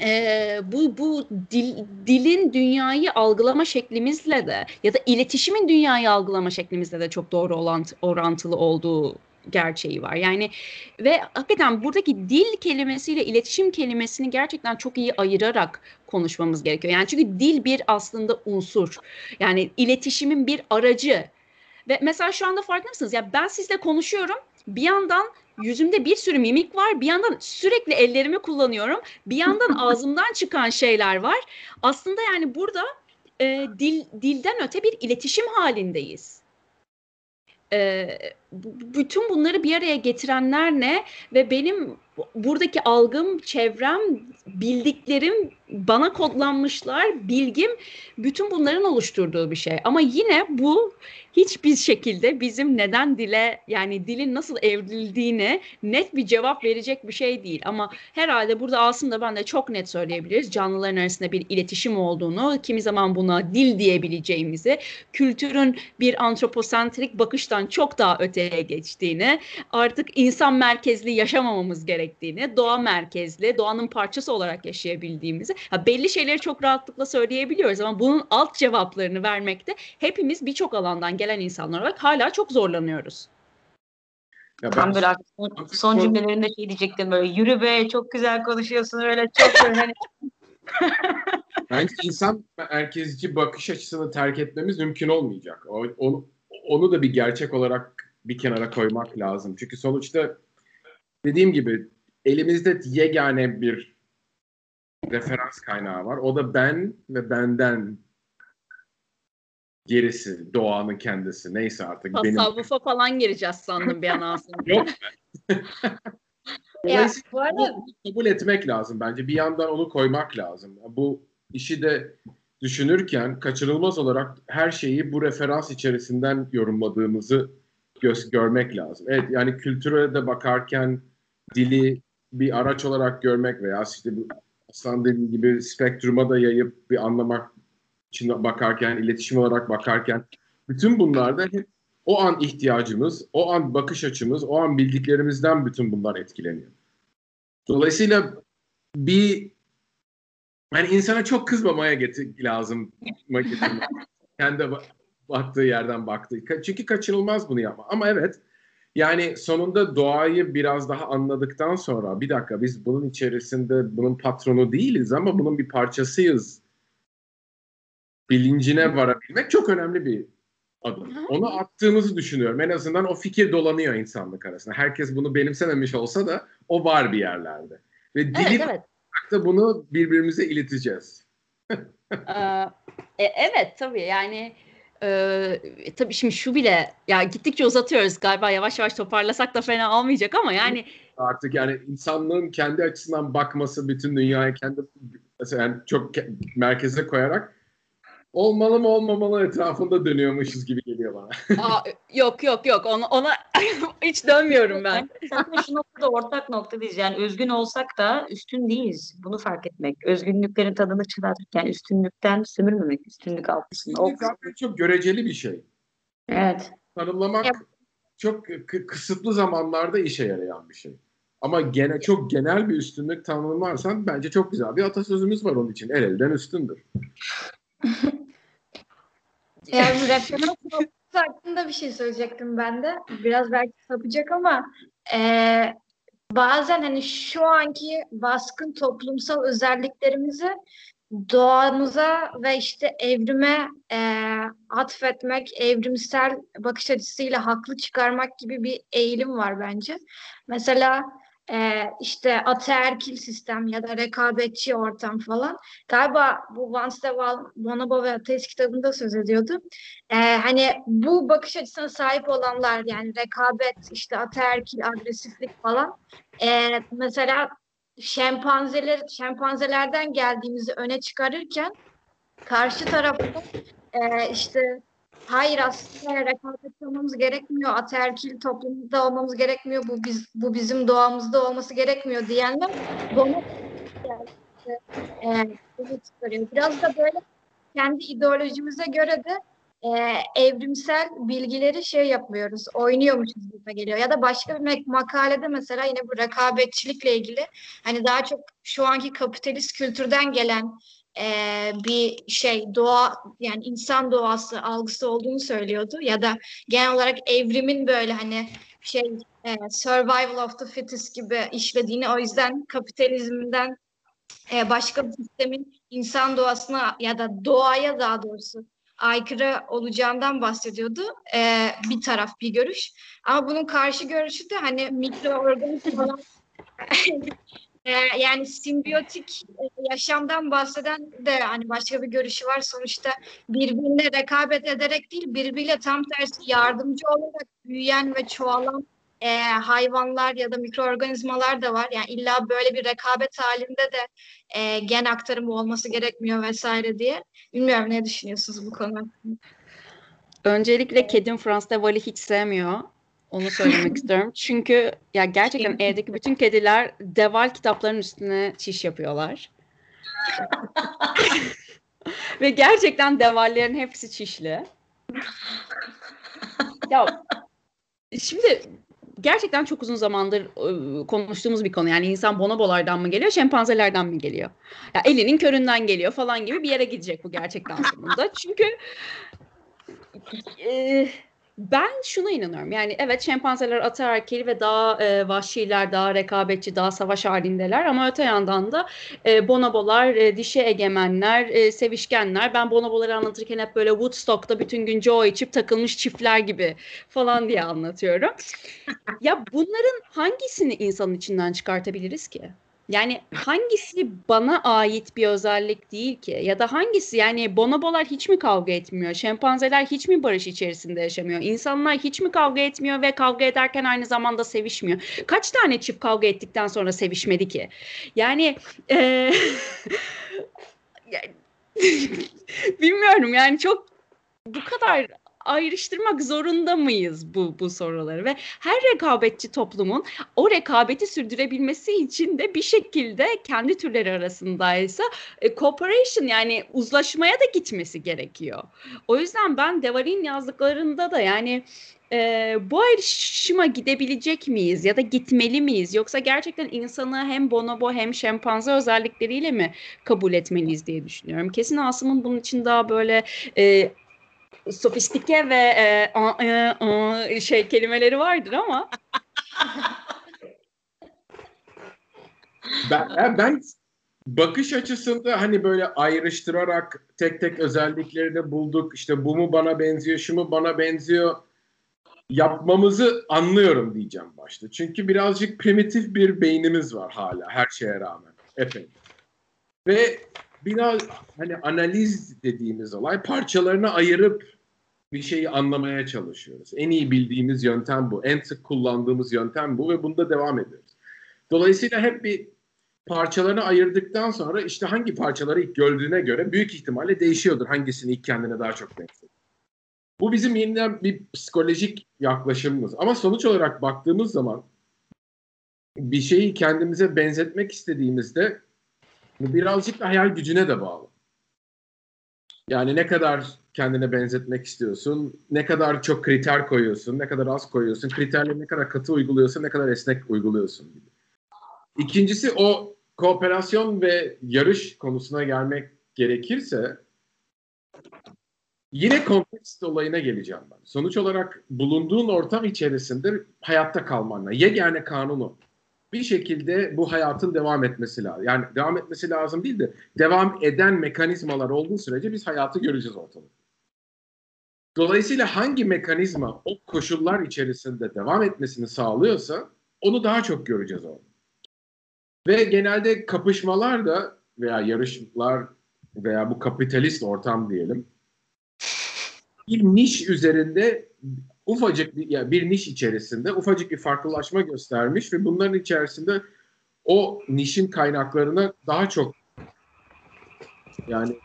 e, bu bu dil, dilin dünyayı algılama şeklimizle de ya da iletişimin dünyayı algılama şeklimizle de çok doğru olan orantılı olduğu gerçeği var. Yani ve hakikaten buradaki dil kelimesiyle iletişim kelimesini gerçekten çok iyi ayırarak konuşmamız gerekiyor. Yani çünkü dil bir aslında unsur. Yani iletişimin bir aracı. Ve mesela şu anda farkında mısınız? Ya ben sizle konuşuyorum. Bir yandan yüzümde bir sürü mimik var. Bir yandan sürekli ellerimi kullanıyorum. Bir yandan ağzımdan çıkan şeyler var. Aslında yani burada e, dil dilden öte bir iletişim halindeyiz. E, bütün bunları bir araya getirenler ne ve benim buradaki algım, çevrem, bildiklerim bana kodlanmışlar, bilgim bütün bunların oluşturduğu bir şey. Ama yine bu hiçbir şekilde bizim neden dile yani dilin nasıl evrildiğine net bir cevap verecek bir şey değil. Ama herhalde burada aslında ben de çok net söyleyebiliriz. Canlıların arasında bir iletişim olduğunu, kimi zaman buna dil diyebileceğimizi, kültürün bir antroposentrik bakıştan çok daha öteye geçtiğini, artık insan merkezli yaşamamamız gerektiğini, doğa merkezli, doğanın parçası olarak yaşayabildiğimizi ha, belli şeyleri çok rahatlıkla söyleyebiliyoruz ama bunun alt cevaplarını vermekte hepimiz birçok alandan gelen insanlar olarak hala çok zorlanıyoruz. Ya ben... böyle son, son cümlelerinde şey diyecektim böyle yürü be çok güzel konuşuyorsun öyle çok hani Bence insan merkezci bakış açısını terk etmemiz mümkün olmayacak. O, onu, onu da bir gerçek olarak bir kenara koymak lazım. Çünkü sonuçta dediğim gibi elimizde yegane bir referans kaynağı var. O da ben ve benden gerisi, doğanın kendisi neyse artık. Tasavvufa benim... falan gireceğiz sandım bir an aslında. Yok. ya, bu arada... kabul etmek lazım bence. Bir yandan onu koymak lazım. Bu işi de düşünürken kaçırılmaz olarak her şeyi bu referans içerisinden yorumladığımızı gö- görmek lazım. Evet yani kültüre de bakarken dili bir araç olarak görmek veya işte bu Aslan dediği gibi spektruma da yayıp bir anlamak için bakarken, iletişim olarak bakarken bütün bunlarda hep o an ihtiyacımız, o an bakış açımız, o an bildiklerimizden bütün bunlar etkileniyor. Dolayısıyla bir yani insana çok kızmamaya getir, lazım kendi baktığı yerden baktığı. Çünkü kaçınılmaz bunu yapma. Ama evet yani sonunda doğayı biraz daha anladıktan sonra bir dakika biz bunun içerisinde bunun patronu değiliz ama bunun bir parçasıyız bilincine varabilmek çok önemli bir adım. Onu attığımızı düşünüyorum. En azından o fikir dolanıyor insanlık arasında. Herkes bunu benimsememiş olsa da o var bir yerlerde. Ve dili evet, evet. da bunu birbirimize ileteceğiz. ee, e, evet tabii yani ee, tabii şimdi şu bile ya gittikçe uzatıyoruz galiba yavaş yavaş toparlasak da fena olmayacak ama yani artık yani insanlığın kendi açısından bakması bütün dünyayı kendi mesela yani çok merkeze koyarak olmalı mı olmamalı etrafında dönüyormuşuz gibi geliyor bana. Aa, yok yok yok ona, ona hiç dönmüyorum ben. Zaten şu noktada ortak noktadayız. Yani özgün olsak da üstün değiliz. Bunu fark etmek. Özgünlüklerin tadını çıkartırken üstünlükten sömürmemek. Üstünlük altısında. O zaten çok göreceli bir şey. Evet. Tanımlamak ya. çok kısıtlı zamanlarda işe yarayan bir şey. Ama gene çok genel bir üstünlük tanımlarsan bence çok güzel bir atasözümüz var onun için. El elden üstündür. Yani referans hakkında bir şey söyleyecektim ben de. Biraz belki sapacak ama e, bazen hani şu anki baskın toplumsal özelliklerimizi doğamıza ve işte evrime e, atfetmek, evrimsel bakış açısıyla haklı çıkarmak gibi bir eğilim var bence. Mesela e, işte ataerkil sistem ya da rekabetçi ortam falan. Galiba bu Vance de Bonobo ve Ateist kitabında söz ediyordu. E, hani bu bakış açısına sahip olanlar yani rekabet, işte ataerkil, agresiflik falan. E, mesela şempanzeler şempanzelerden geldiğimizi öne çıkarırken karşı tarafta e, işte hayır aslında rekabet olmamız gerekmiyor, ataerkil toplumda olmamız gerekmiyor, bu biz bu bizim doğamızda olması gerekmiyor diyenler bunu yani, e. Biraz da böyle kendi ideolojimize göre de e, evrimsel bilgileri şey yapmıyoruz, oynuyormuşuz gibi geliyor. Ya da başka bir makalede mesela yine bu rekabetçilikle ilgili hani daha çok şu anki kapitalist kültürden gelen e, bir şey doğa yani insan doğası algısı olduğunu söylüyordu ya da genel olarak evrimin böyle hani şey e, survival of the fittest gibi işlediğini o yüzden kapitalizmden e, başka bir sistemin insan doğasına ya da doğaya daha doğrusu aykırı olacağından bahsediyordu. Ee, bir taraf bir görüş. Ama bunun karşı görüşü de hani mikroorganizmalar e, yani simbiyotik e, yaşamdan bahseden de hani başka bir görüşü var. Sonuçta birbirine rekabet ederek değil, birbiriyle tam tersi yardımcı olarak büyüyen ve çoğalan e, hayvanlar ya da mikroorganizmalar da var. Yani illa böyle bir rekabet halinde de e, gen aktarımı olması gerekmiyor vesaire diye. Bilmiyorum ne düşünüyorsunuz bu konu hakkında? Öncelikle kedim Frans de Val'i hiç sevmiyor. Onu söylemek istiyorum. Çünkü ya gerçekten evdeki bütün kediler Deval kitapların üstüne çiş yapıyorlar. Ve gerçekten Devallerin hepsi çişli. ya şimdi gerçekten çok uzun zamandır ıı, konuştuğumuz bir konu. Yani insan bonobolardan mı geliyor, şempanzelerden mi geliyor? Ya elinin köründen geliyor falan gibi bir yere gidecek bu gerçekten sonunda. Çünkü e, ben şuna inanıyorum. Yani evet şempanzeler ataerkil ve daha e, vahşiler, daha rekabetçi, daha savaş halindeler ama öte yandan da e, bonobolar, e, dişi egemenler, e, sevişkenler. Ben bonoboları anlatırken hep böyle Woodstock'ta bütün gün Joe içip takılmış çiftler gibi falan diye anlatıyorum. ya bunların hangisini insanın içinden çıkartabiliriz ki? Yani hangisi bana ait bir özellik değil ki? Ya da hangisi yani bonobolar hiç mi kavga etmiyor? Şempanzeler hiç mi barış içerisinde yaşamıyor? İnsanlar hiç mi kavga etmiyor ve kavga ederken aynı zamanda sevişmiyor? Kaç tane çift kavga ettikten sonra sevişmedi ki? Yani e, bilmiyorum yani çok bu kadar ayrıştırmak zorunda mıyız bu, bu soruları ve her rekabetçi toplumun o rekabeti sürdürebilmesi için de bir şekilde kendi türleri arasındaysa e, cooperation yani uzlaşmaya da gitmesi gerekiyor. O yüzden ben Devar'in yazdıklarında da yani e, bu ayrışıma gidebilecek miyiz ya da gitmeli miyiz yoksa gerçekten insanı hem bonobo hem şempanze özellikleriyle mi kabul etmeliyiz diye düşünüyorum. Kesin Asım'ın bunun için daha böyle e, sofistike ve e, a, e, a, şey kelimeleri vardır ama ben, ben bakış açısında hani böyle ayrıştırarak tek tek özelliklerini bulduk. İşte bu mu bana benziyor, şu mu bana benziyor yapmamızı anlıyorum diyeceğim başta. Çünkü birazcık primitif bir beynimiz var hala her şeye rağmen. Efendim. Ve biraz hani analiz dediğimiz olay parçalarını ayırıp bir şeyi anlamaya çalışıyoruz. En iyi bildiğimiz yöntem bu. En sık kullandığımız yöntem bu ve bunda devam ediyoruz. Dolayısıyla hep bir parçalarını ayırdıktan sonra işte hangi parçaları ilk gördüğüne göre büyük ihtimalle değişiyordur. Hangisini ilk kendine daha çok benziyor. Bu bizim yeniden bir psikolojik yaklaşımımız. Ama sonuç olarak baktığımız zaman bir şeyi kendimize benzetmek istediğimizde birazcık da hayal gücüne de bağlı. Yani ne kadar kendine benzetmek istiyorsun, ne kadar çok kriter koyuyorsun, ne kadar az koyuyorsun, kriterleri ne kadar katı uyguluyorsun, ne kadar esnek uyguluyorsun gibi. İkincisi o kooperasyon ve yarış konusuna gelmek gerekirse yine kontekst olayına geleceğim ben. Sonuç olarak bulunduğun ortam içerisinde hayatta kalmanla yegane kanunu bir şekilde bu hayatın devam etmesi lazım. Yani devam etmesi lazım değil de devam eden mekanizmalar olduğu sürece biz hayatı göreceğiz ortada. Dolayısıyla hangi mekanizma o koşullar içerisinde devam etmesini sağlıyorsa onu daha çok göreceğiz orada. Ve genelde kapışmalar da veya yarışlar veya bu kapitalist ortam diyelim bir niş üzerinde ufacık bir, yani bir niş içerisinde ufacık bir farklılaşma göstermiş ve bunların içerisinde o nişin kaynaklarına daha çok yani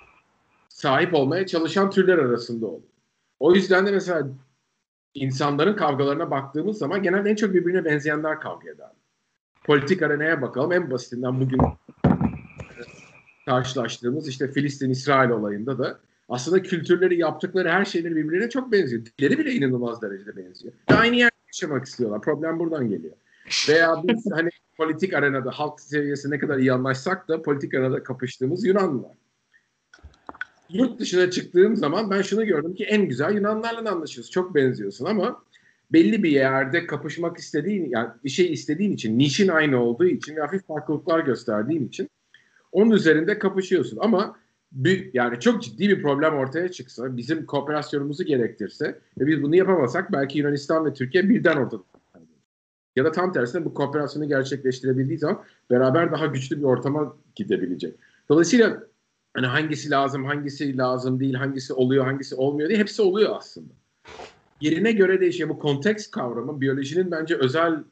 sahip olmaya çalışan türler arasında oldu. O yüzden de mesela insanların kavgalarına baktığımız zaman genelde en çok birbirine benzeyenler kavga eder. Politik arenaya bakalım. En basitinden bugün karşılaştığımız işte Filistin-İsrail olayında da aslında kültürleri, yaptıkları her şeyleri birbirine çok benziyor. Dilleri bile inanılmaz derecede benziyor. Aynı yerde yaşamak istiyorlar. Problem buradan geliyor. Veya biz hani politik arenada halk seviyesi ne kadar iyi anlaşsak da politik arenada kapıştığımız Yunanlılar. Yurt dışına çıktığım zaman ben şunu gördüm ki en güzel Yunanlarla anlaşıyoruz. Çok benziyorsun ama belli bir yerde kapışmak istediğin, yani bir şey istediğin için, nişin aynı olduğu için ve hafif farklılıklar gösterdiğin için onun üzerinde kapışıyorsun. Ama bir, yani çok ciddi bir problem ortaya çıksa, bizim kooperasyonumuzu gerektirse ve biz bunu yapamasak belki Yunanistan ve Türkiye birden ortada. Ya da tam tersine bu kooperasyonu gerçekleştirebildiği zaman beraber daha güçlü bir ortama gidebilecek. Dolayısıyla hani hangisi lazım, hangisi lazım değil, hangisi oluyor, hangisi olmuyor diye hepsi oluyor aslında. Yerine göre değişiyor. Bu konteks kavramı biyolojinin bence özel,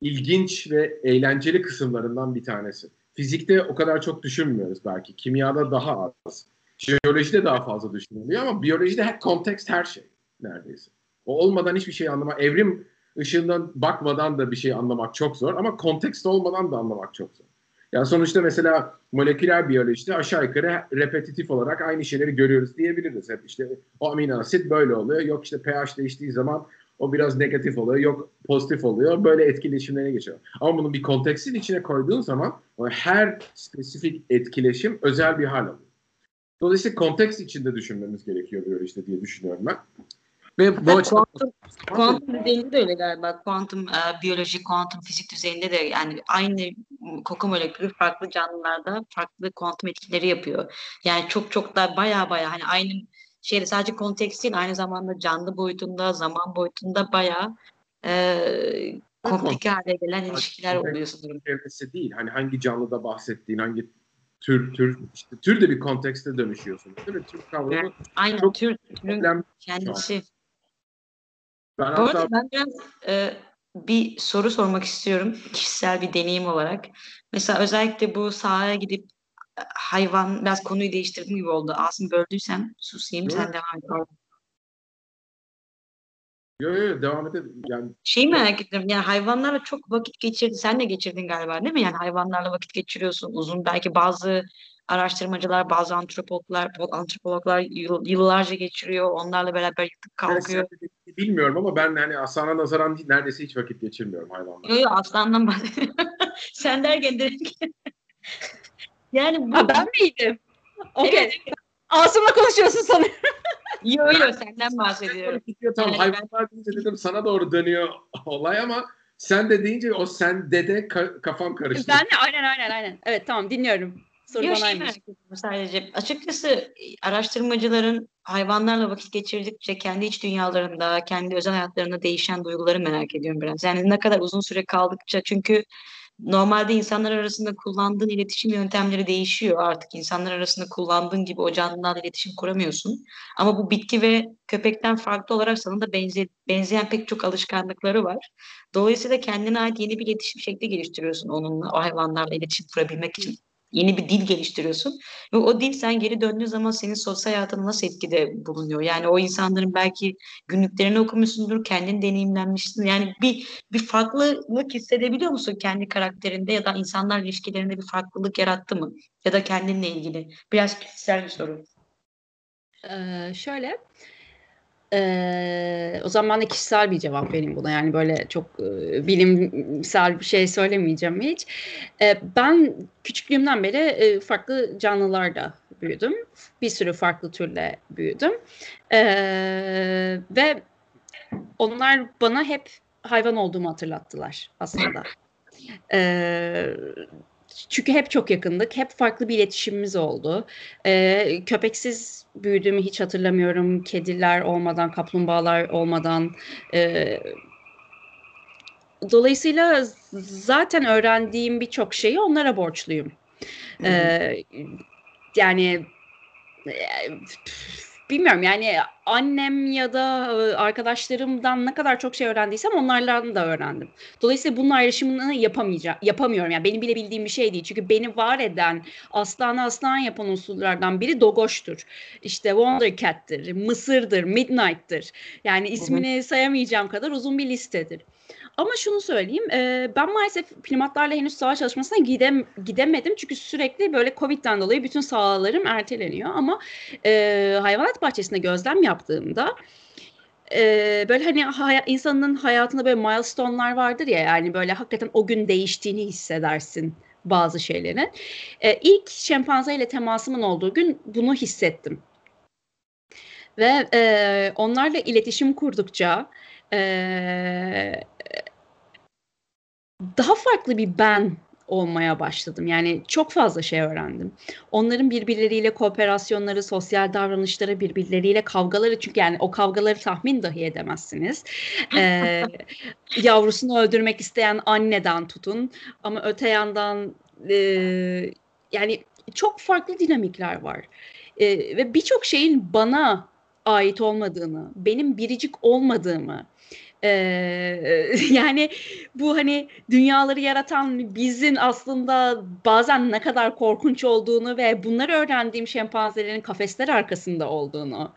ilginç ve eğlenceli kısımlarından bir tanesi. Fizikte o kadar çok düşünmüyoruz belki. Kimyada daha az. Jeolojide daha fazla düşünülüyor ama biyolojide hep kontekst her şey neredeyse. O olmadan hiçbir şey anlamak, evrim ışığından bakmadan da bir şey anlamak çok zor ama kontekst olmadan da anlamak çok zor. Yani sonuçta mesela moleküler biyolojide aşağı yukarı repetitif olarak aynı şeyleri görüyoruz diyebiliriz. Hep işte o amino asit böyle oluyor. Yok işte pH değiştiği zaman o biraz negatif oluyor. Yok pozitif oluyor. Böyle etkileşimlere geçiyor. Ama bunu bir kontekstin içine koyduğun zaman her spesifik etkileşim özel bir hal alıyor. Dolayısıyla konteks içinde düşünmemiz gerekiyor biyolojide diye düşünüyorum ben. Ve bu açıdan kuantum, kuantum düzeyinde de öyle galiba. Kuantum e, biyoloji, kuantum fizik düzeyinde de yani aynı koku molekülü farklı canlılarda farklı kuantum etkileri yapıyor. Yani çok çok da baya baya hani aynı şeyde sadece konteks değil aynı zamanda canlı boyutunda, zaman boyutunda baya e, komplike hale gelen ilişkiler oluyor. Çevresi değil. Hani hangi canlıda bahsettiğin, hangi tür tür işte tür de bir kontekste dönüşüyorsun. Değil mi? Tür kavramı evet, aynen çok tür türün kendisi. Ben Bu hatta arada ben biraz e, bir soru sormak istiyorum kişisel bir deneyim olarak. Mesela özellikle bu sahaya gidip hayvan biraz konuyu değiştirdim gibi oldu. Asım böldüysem susayım Yok. sen devam et. yo, yo, yo, devam edelim. Yani Şeyi merak ettim. Yani hayvanlarla çok vakit geçirdin. Sen de geçirdin galiba değil mi? Yani hayvanlarla vakit geçiriyorsun uzun. Belki bazı araştırmacılar, bazı antropologlar, antropologlar yıl- yıllarca geçiriyor. Onlarla beraber yatıp kalkıyor. ben bilmiyorum ama ben hani Aslan'a nazaran değil, neredeyse hiç vakit geçirmiyorum hayvanlarla. Yok yok aslandan bahsediyorum. Sen derken direkt. yani bu... Ha ben miydim? Okey. Evet, Asım'la konuşuyorsun sanıyorum. Yok yok senden bahsediyorum. Tamam hayvanlar deyince dedim sana doğru dönüyor olay ama sen de deyince o sen dede ka- kafam karıştı. Ben de aynen aynen aynen. Evet tamam dinliyorum. Soru Yok şey merak ediyorum sadece. Açıkçası e, araştırmacıların hayvanlarla vakit geçirdikçe kendi iç dünyalarında, kendi özel hayatlarında değişen duyguları merak ediyorum biraz. Yani ne kadar uzun süre kaldıkça çünkü normalde insanlar arasında kullandığın iletişim yöntemleri değişiyor artık. İnsanlar arasında kullandığın gibi o canlılarla iletişim kuramıyorsun. Ama bu bitki ve köpekten farklı olarak sana da benze benzeyen pek çok alışkanlıkları var. Dolayısıyla kendine ait yeni bir iletişim şekli geliştiriyorsun onunla, o hayvanlarla iletişim kurabilmek için. Yeni bir dil geliştiriyorsun. Ve o dil sen geri döndüğün zaman senin sosyal hayatına nasıl etkide bulunuyor? Yani o insanların belki günlüklerini okumuşsundur, kendin deneyimlenmişsin. Yani bir bir farklılık hissedebiliyor musun kendi karakterinde ya da insanlar ilişkilerinde bir farklılık yarattı mı? Ya da kendinle ilgili. Biraz kişisel bir soru. Ee, şöyle. Ee, o zaman ben de kişisel bir cevap vereyim buna. Yani böyle çok e, bilimsel bir şey söylemeyeceğim hiç. Ee, ben küçüklüğümden beri e, farklı canlılarda büyüdüm. Bir sürü farklı türle büyüdüm. Ee, ve onlar bana hep hayvan olduğumu hatırlattılar aslında. Ee, çünkü hep çok yakındık. Hep farklı bir iletişimimiz oldu. Ee, köpeksiz büyüdüğümü hiç hatırlamıyorum. Kediler olmadan, kaplumbağalar olmadan. E, dolayısıyla zaten öğrendiğim birçok şeyi onlara borçluyum. Ee, yani e, bilmiyorum yani annem ya da e, arkadaşlarımdan ne kadar çok şey öğrendiysem onlardan da öğrendim. Dolayısıyla bunun ayrışımını yapamayacağım, yapamıyorum. Yani benim bile bildiğim bir şey değil. Çünkü beni var eden, aslanı aslan yapan unsurlardan biri Dogoş'tur. İşte Wondercat'tir, Mısır'dır, Midnight'tır. Yani ismini sayamayacağım kadar uzun bir listedir. Ama şunu söyleyeyim, e, ben maalesef primatlarla henüz saha çalışmasına gidem, gidemedim. Çünkü sürekli böyle Covid'den dolayı bütün sahalarım erteleniyor. Ama e, hayvanat bahçesinde gözlem yaptığımda e, böyle hani hay- insanın hayatında böyle milestone'lar vardır ya yani böyle hakikaten o gün değiştiğini hissedersin bazı şeylerin. E, ilk şempanze ile temasımın olduğu gün bunu hissettim. Ve e, onlarla iletişim kurdukça daha farklı bir ben olmaya başladım. Yani çok fazla şey öğrendim. Onların birbirleriyle kooperasyonları, sosyal davranışları, birbirleriyle kavgaları çünkü yani o kavgaları tahmin dahi edemezsiniz. Ee, yavrusunu öldürmek isteyen anneden tutun ama öte yandan e, yani çok farklı dinamikler var. E, ve birçok şeyin bana ait olmadığını, benim biricik olmadığımı, ee, yani bu hani dünyaları yaratan bizin aslında bazen ne kadar korkunç olduğunu ve bunları öğrendiğim şempanzelerin kafesler arkasında olduğunu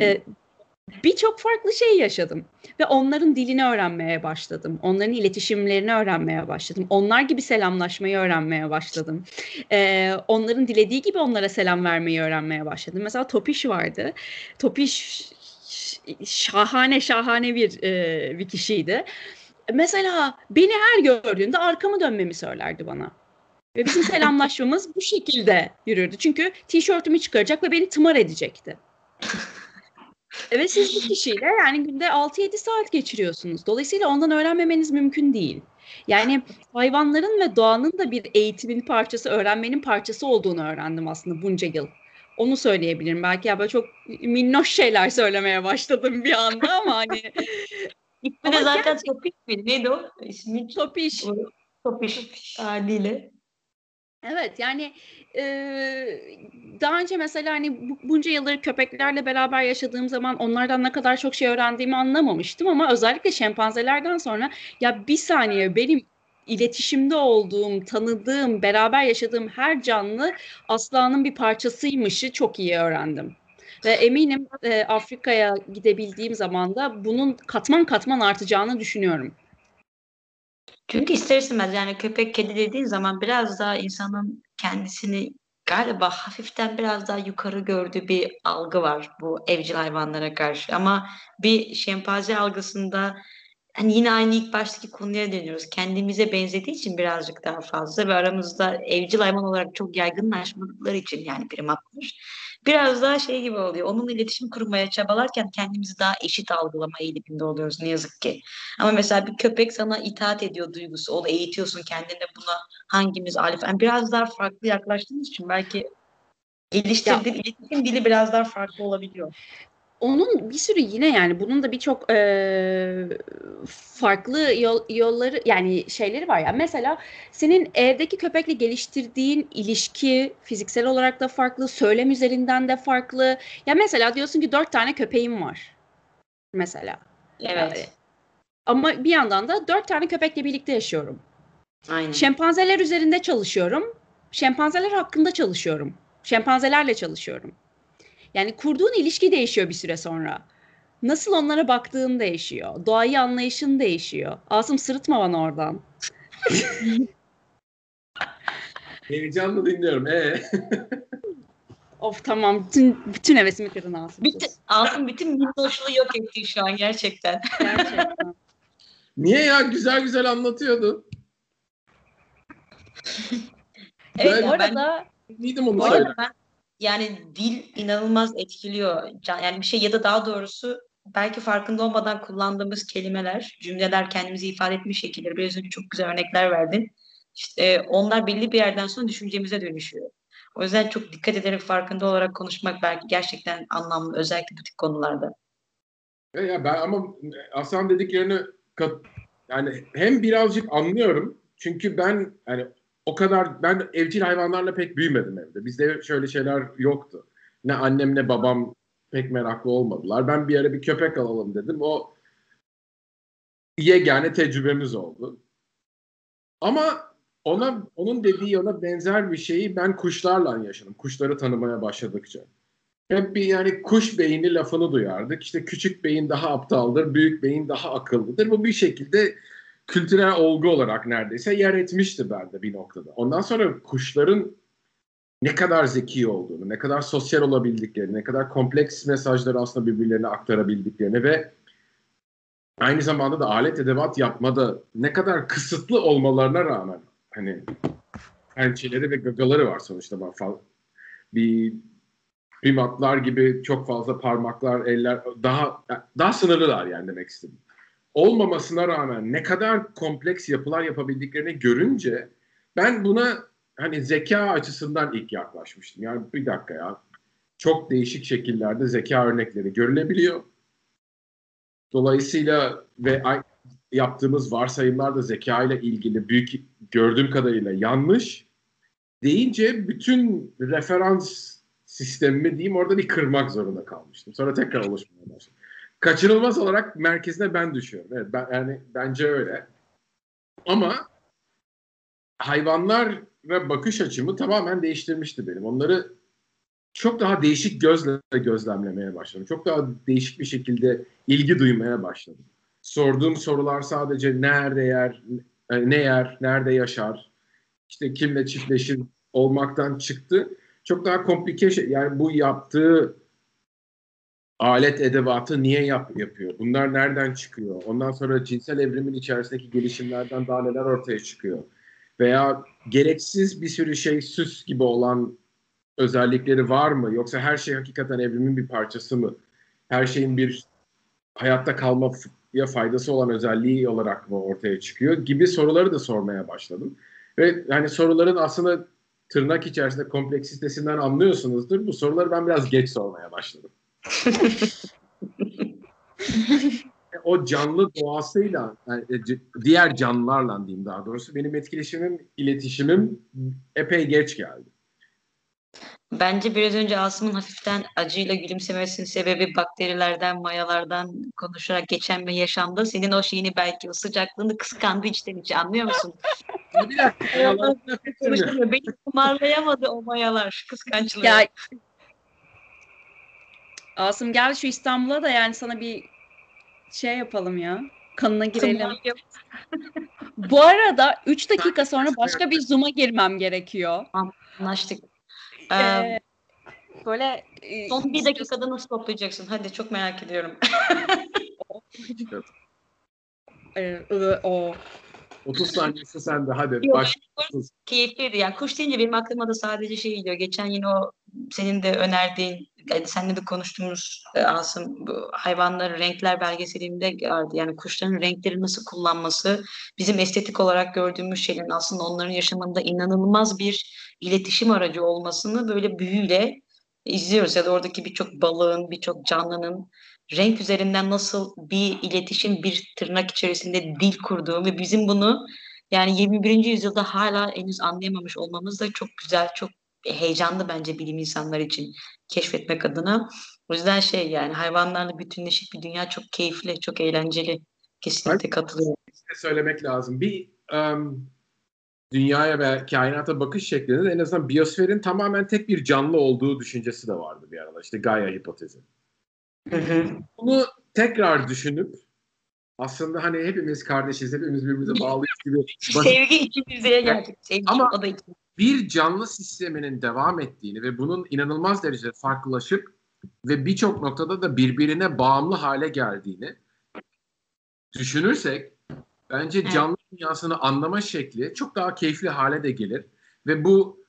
e, birçok farklı şey yaşadım ve onların dilini öğrenmeye başladım. Onların iletişimlerini öğrenmeye başladım. Onlar gibi selamlaşmayı öğrenmeye başladım. Ee, onların dilediği gibi onlara selam vermeyi öğrenmeye başladım. Mesela Topiş vardı. Topiş şahane şahane bir e, bir kişiydi. Mesela beni her gördüğünde arkamı dönmemi söylerdi bana. Ve bizim selamlaşmamız bu şekilde yürürdü. Çünkü tişörtümü çıkaracak ve beni tımar edecekti. Evet siz bu kişiyle yani günde 6-7 saat geçiriyorsunuz. Dolayısıyla ondan öğrenmemeniz mümkün değil. Yani hayvanların ve doğanın da bir eğitimin parçası, öğrenmenin parçası olduğunu öğrendim aslında bunca yıl. Onu söyleyebilirim. Belki ya böyle çok minnoş şeyler söylemeye başladım bir anda ama hani. İsmi de zaten gerçekten... Topiş mi? Neydi o? İsmi Topiş. Topiş haliyle. Evet yani e, daha önce mesela hani bu, bunca yılları köpeklerle beraber yaşadığım zaman onlardan ne kadar çok şey öğrendiğimi anlamamıştım ama özellikle şempanzelerden sonra ya bir saniye benim iletişimde olduğum, tanıdığım, beraber yaşadığım her canlı aslanın bir parçasıymışı çok iyi öğrendim. Ve eminim e, Afrika'ya gidebildiğim zaman da bunun katman katman artacağını düşünüyorum. Çünkü ister istemez yani köpek kedi dediğin zaman biraz daha insanın kendisini galiba hafiften biraz daha yukarı gördüğü bir algı var bu evcil hayvanlara karşı. Ama bir şempanze algısında hani yine aynı ilk baştaki konuya dönüyoruz. Kendimize benzediği için birazcık daha fazla ve aramızda evcil hayvan olarak çok yaygınlaşmadıkları için yani primatlar biraz daha şey gibi oluyor. Onunla iletişim kurmaya çabalarken kendimizi daha eşit algılama eğiliminde oluyoruz ne yazık ki. Ama mesela bir köpek sana itaat ediyor duygusu. Onu eğitiyorsun kendine buna hangimiz alif. Yani biraz daha farklı yaklaştığımız için belki geliştirdiğin iletişim dili biraz daha farklı olabiliyor onun bir sürü yine yani bunun da birçok e, farklı yol, yolları yani şeyleri var ya. Yani mesela senin evdeki köpekle geliştirdiğin ilişki fiziksel olarak da farklı, söylem üzerinden de farklı. Ya mesela diyorsun ki dört tane köpeğim var. Mesela. Evet. Yani, ama bir yandan da dört tane köpekle birlikte yaşıyorum. Aynen. Şempanzeler üzerinde çalışıyorum. Şempanzeler hakkında çalışıyorum. Şempanzelerle çalışıyorum. Yani kurduğun ilişki değişiyor bir süre sonra. Nasıl onlara baktığın değişiyor. Doğayı anlayışın değişiyor. Asım sırıtma bana oradan. Heyecanla dinliyorum. Ee? of tamam. Bütün, bütün hevesimi kırdın Asım. Bütün, Asım bütün minnoşluğu yok etti şu an gerçekten. Gerçekten. Niye ya? Güzel güzel anlatıyordu. evet ben, arada Neydim onu. Ben yani dil inanılmaz etkiliyor. Yani bir şey ya da daha doğrusu belki farkında olmadan kullandığımız kelimeler, cümleler, kendimizi ifade etme şekilleri. Biraz önce çok güzel örnekler verdin. İşte e, onlar belli bir yerden sonra düşüncemize dönüşüyor. O yüzden çok dikkat ederek farkında olarak konuşmak belki gerçekten anlamlı özellikle bu tip konularda. Ya, ya ben ama Hasan dediklerini kat, yani hem birazcık anlıyorum çünkü ben yani o kadar ben evcil hayvanlarla pek büyümedim evde. Bizde şöyle şeyler yoktu. Ne annem ne babam pek meraklı olmadılar. Ben bir ara bir köpek alalım dedim. O yegane tecrübemiz oldu. Ama ona onun dediği ona benzer bir şeyi ben kuşlarla yaşadım. Kuşları tanımaya başladıkça. Hep bir yani kuş beyni lafını duyardık. İşte küçük beyin daha aptaldır, büyük beyin daha akıllıdır. Bu bir şekilde kültürel olgu olarak neredeyse yer etmişti bende bir noktada. Ondan sonra kuşların ne kadar zeki olduğunu, ne kadar sosyal olabildiklerini, ne kadar kompleks mesajları aslında birbirlerine aktarabildiklerini ve aynı zamanda da alet edevat yapmada ne kadar kısıtlı olmalarına rağmen hani pençeleri ve gagaları var sonuçta bir primatlar gibi çok fazla parmaklar, eller daha daha sınırlılar yani demek istedim. Olmamasına rağmen ne kadar kompleks yapılar yapabildiklerini görünce ben buna hani zeka açısından ilk yaklaşmıştım. Yani bir dakika ya. Çok değişik şekillerde zeka örnekleri görülebiliyor. Dolayısıyla ve yaptığımız varsayımlar da zeka ile ilgili büyük gördüğüm kadarıyla yanlış deyince bütün referans sistemimi diyeyim orada bir kırmak zorunda kalmıştım. Sonra tekrar oluşmaya başladı. Kaçınılmaz olarak merkezine ben düşüyorum. Evet, ben, yani bence öyle. Ama hayvanlara bakış açımı tamamen değiştirmişti benim. Onları çok daha değişik gözle gözlemlemeye başladım. Çok daha değişik bir şekilde ilgi duymaya başladım. Sorduğum sorular sadece nerede yer, ne yer, nerede yaşar, işte kimle çiftleşir olmaktan çıktı. Çok daha komplike şey, yani bu yaptığı alet edevatı niye yap, yapıyor? Bunlar nereden çıkıyor? Ondan sonra cinsel evrimin içerisindeki gelişimlerden daha neler ortaya çıkıyor? Veya gereksiz bir sürü şey süs gibi olan özellikleri var mı? Yoksa her şey hakikaten evrimin bir parçası mı? Her şeyin bir hayatta kalmaya faydası olan özelliği olarak mı ortaya çıkıyor? Gibi soruları da sormaya başladım. Ve hani soruların aslında tırnak içerisinde kompleksitesinden anlıyorsunuzdur. Bu soruları ben biraz geç sormaya başladım. O canlı doğasıyla, yani e, diğer canlılarla diyeyim daha doğrusu benim etkileşimim, iletişimim epey geç geldi. Bence biraz önce Asım'ın hafiften acıyla gülümsemesinin sebebi bakterilerden, mayalardan konuşarak geçen bir yaşamda senin o şeyini belki o sıcaklığını kıskandı içten içe anlıyor musun? bir dakika. Beni kumarlayamadı o mayalar kıskançlığı. Ya, Asım gel şu İstanbul'a da yani sana bir şey yapalım ya. Kanına girelim. Bu arada 3 dakika sonra başka bir Zoom'a girmem gerekiyor. Anlaştık. Ee, böyle e, son bir dakikada nasıl toplayacaksın? Hadi çok merak ediyorum. ee, o 30 saniyesi sende hadi Yok, baş. Keyifliydi. Yani kuş deyince benim aklıma da sadece şey geliyor. Geçen yine o senin de önerdiğin yani seninle de konuştuğumuz e, Asım bu hayvanların renkler belgeselinde vardı. Yani kuşların renkleri nasıl kullanması bizim estetik olarak gördüğümüz şeylerin aslında onların yaşamında inanılmaz bir iletişim aracı olmasını böyle büyüyle izliyoruz. Ya da oradaki birçok balığın, birçok canlının renk üzerinden nasıl bir iletişim, bir tırnak içerisinde dil kurduğu ve bizim bunu yani 21. yüzyılda hala henüz anlayamamış olmamız da çok güzel, çok heyecanlı bence bilim insanları için keşfetmek adına. O yüzden şey yani hayvanlarla bütünleşik bir dünya çok keyifli, çok eğlenceli. Kesinlikle katılıyorum. Söylemek lazım. Bir um, dünyaya ve kainata bakış şeklinde en azından biyosferin tamamen tek bir canlı olduğu düşüncesi de vardı bir arada. İşte Gaia hipotezi. Hı hı. Bunu tekrar düşünüp aslında hani hepimiz kardeşiz, hepimiz birbirimize bağlıyız gibi. Sevgi içimizde geldik. Sevgi Ama o da bir canlı sisteminin devam ettiğini ve bunun inanılmaz derecede farklılaşıp ve birçok noktada da birbirine bağımlı hale geldiğini düşünürsek bence canlı dünyasını anlama şekli çok daha keyifli hale de gelir. Ve bu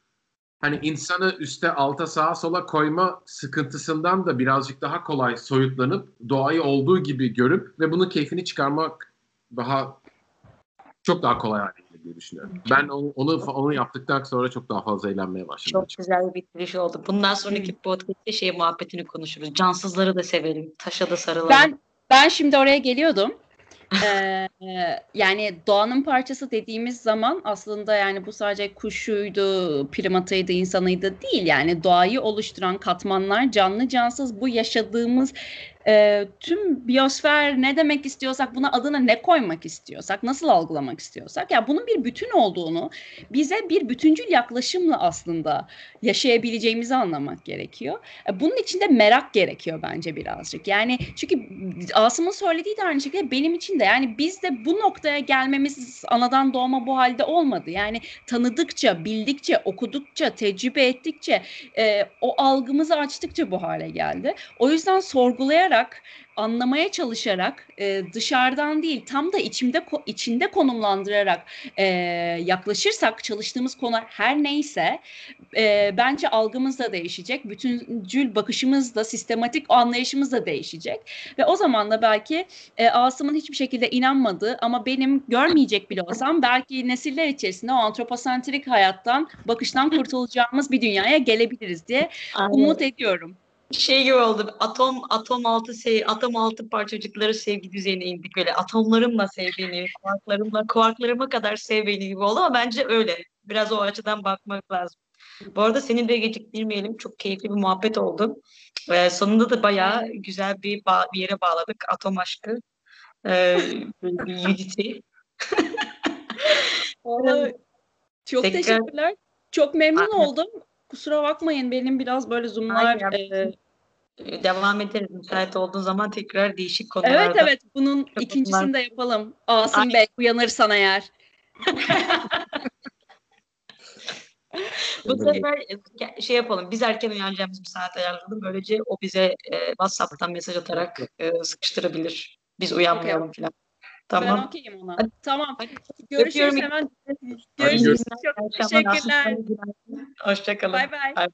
hani insanı üste alta sağa sola koyma sıkıntısından da birazcık daha kolay soyutlanıp doğayı olduğu gibi görüp ve bunun keyfini çıkarmak daha çok daha kolay hale diye düşünüyorum. Ben onu, onu, onu yaptıktan sonra çok daha fazla eğlenmeye başladım. Çok açıkçası. güzel bir bitiriş oldu. Bundan sonraki podcast'te şey muhabbetini konuşuruz. Cansızları da sevelim. Taşa da sarılalım. Ben ben şimdi oraya geliyordum. Ee, yani doğanın parçası dediğimiz zaman aslında yani bu sadece kuşuydu, primatıydı, insanıydı değil. Yani doğayı oluşturan katmanlar canlı cansız bu yaşadığımız e, tüm biyosfer ne demek istiyorsak buna adına ne koymak istiyorsak nasıl algılamak istiyorsak ya bunun bir bütün olduğunu bize bir bütüncül yaklaşımla aslında yaşayabileceğimizi anlamak gerekiyor. E, Bunun için de merak gerekiyor bence birazcık. Yani çünkü Asım'ın söylediği de aynı şekilde benim için de yani biz de bu noktaya gelmemiz anadan doğma bu halde olmadı. Yani tanıdıkça, bildikçe, okudukça, tecrübe ettikçe e, o algımızı açtıkça bu hale geldi. O yüzden sorgulayarak anlamaya çalışarak e, dışarıdan değil tam da içimde içinde konumlandırarak e, yaklaşırsak çalıştığımız konu her neyse e, bence algımız da değişecek. Bütüncül bakışımız da sistematik anlayışımız da değişecek. Ve o zaman da belki e, Asım'ın hiçbir şekilde inanmadığı ama benim görmeyecek bile olsam belki nesiller içerisinde o antroposentrik hayattan bakıştan kurtulacağımız bir dünyaya gelebiliriz diye Aynen. umut ediyorum. Şey gibi oldu. Atom atom altı sev, atom altı parçacıkları sevgi düzeyine indik böyle. Atomlarımla sev beni, kuarklarımla kuarklarıma kadar sev beni gibi oldu ama bence öyle. Biraz o açıdan bakmak lazım. Bu arada seni de geciktirmeyelim. Çok keyifli bir muhabbet oldu. Ee, sonunda da bayağı güzel bir, bağ- bir yere bağladık. Atom aşkı. Ee, unity. Çok Tekrar- teşekkürler. Çok memnun oldum. Kusura bakmayın benim biraz böyle zoomlar. E, Devam ederiz. Müsait olduğun zaman tekrar değişik evet konularda. evet bunun Çok ikincisini de yapalım. Asım Aynen. Bey uyanırsan eğer. Bu sefer e, şey yapalım. Biz erken uyanacağımız bir saat ayarlayalım. Böylece o bize e, WhatsApp'tan mesaj atarak e, sıkıştırabilir. Biz uyanmayalım falan. Ben Tamam. okeyim ona. Hadi. Tamam. Hadi. Görüşürüz Öpüyorum. hemen. Görüşürüz. Çok teşekkürler. Hoşçakalın. Bay. Bay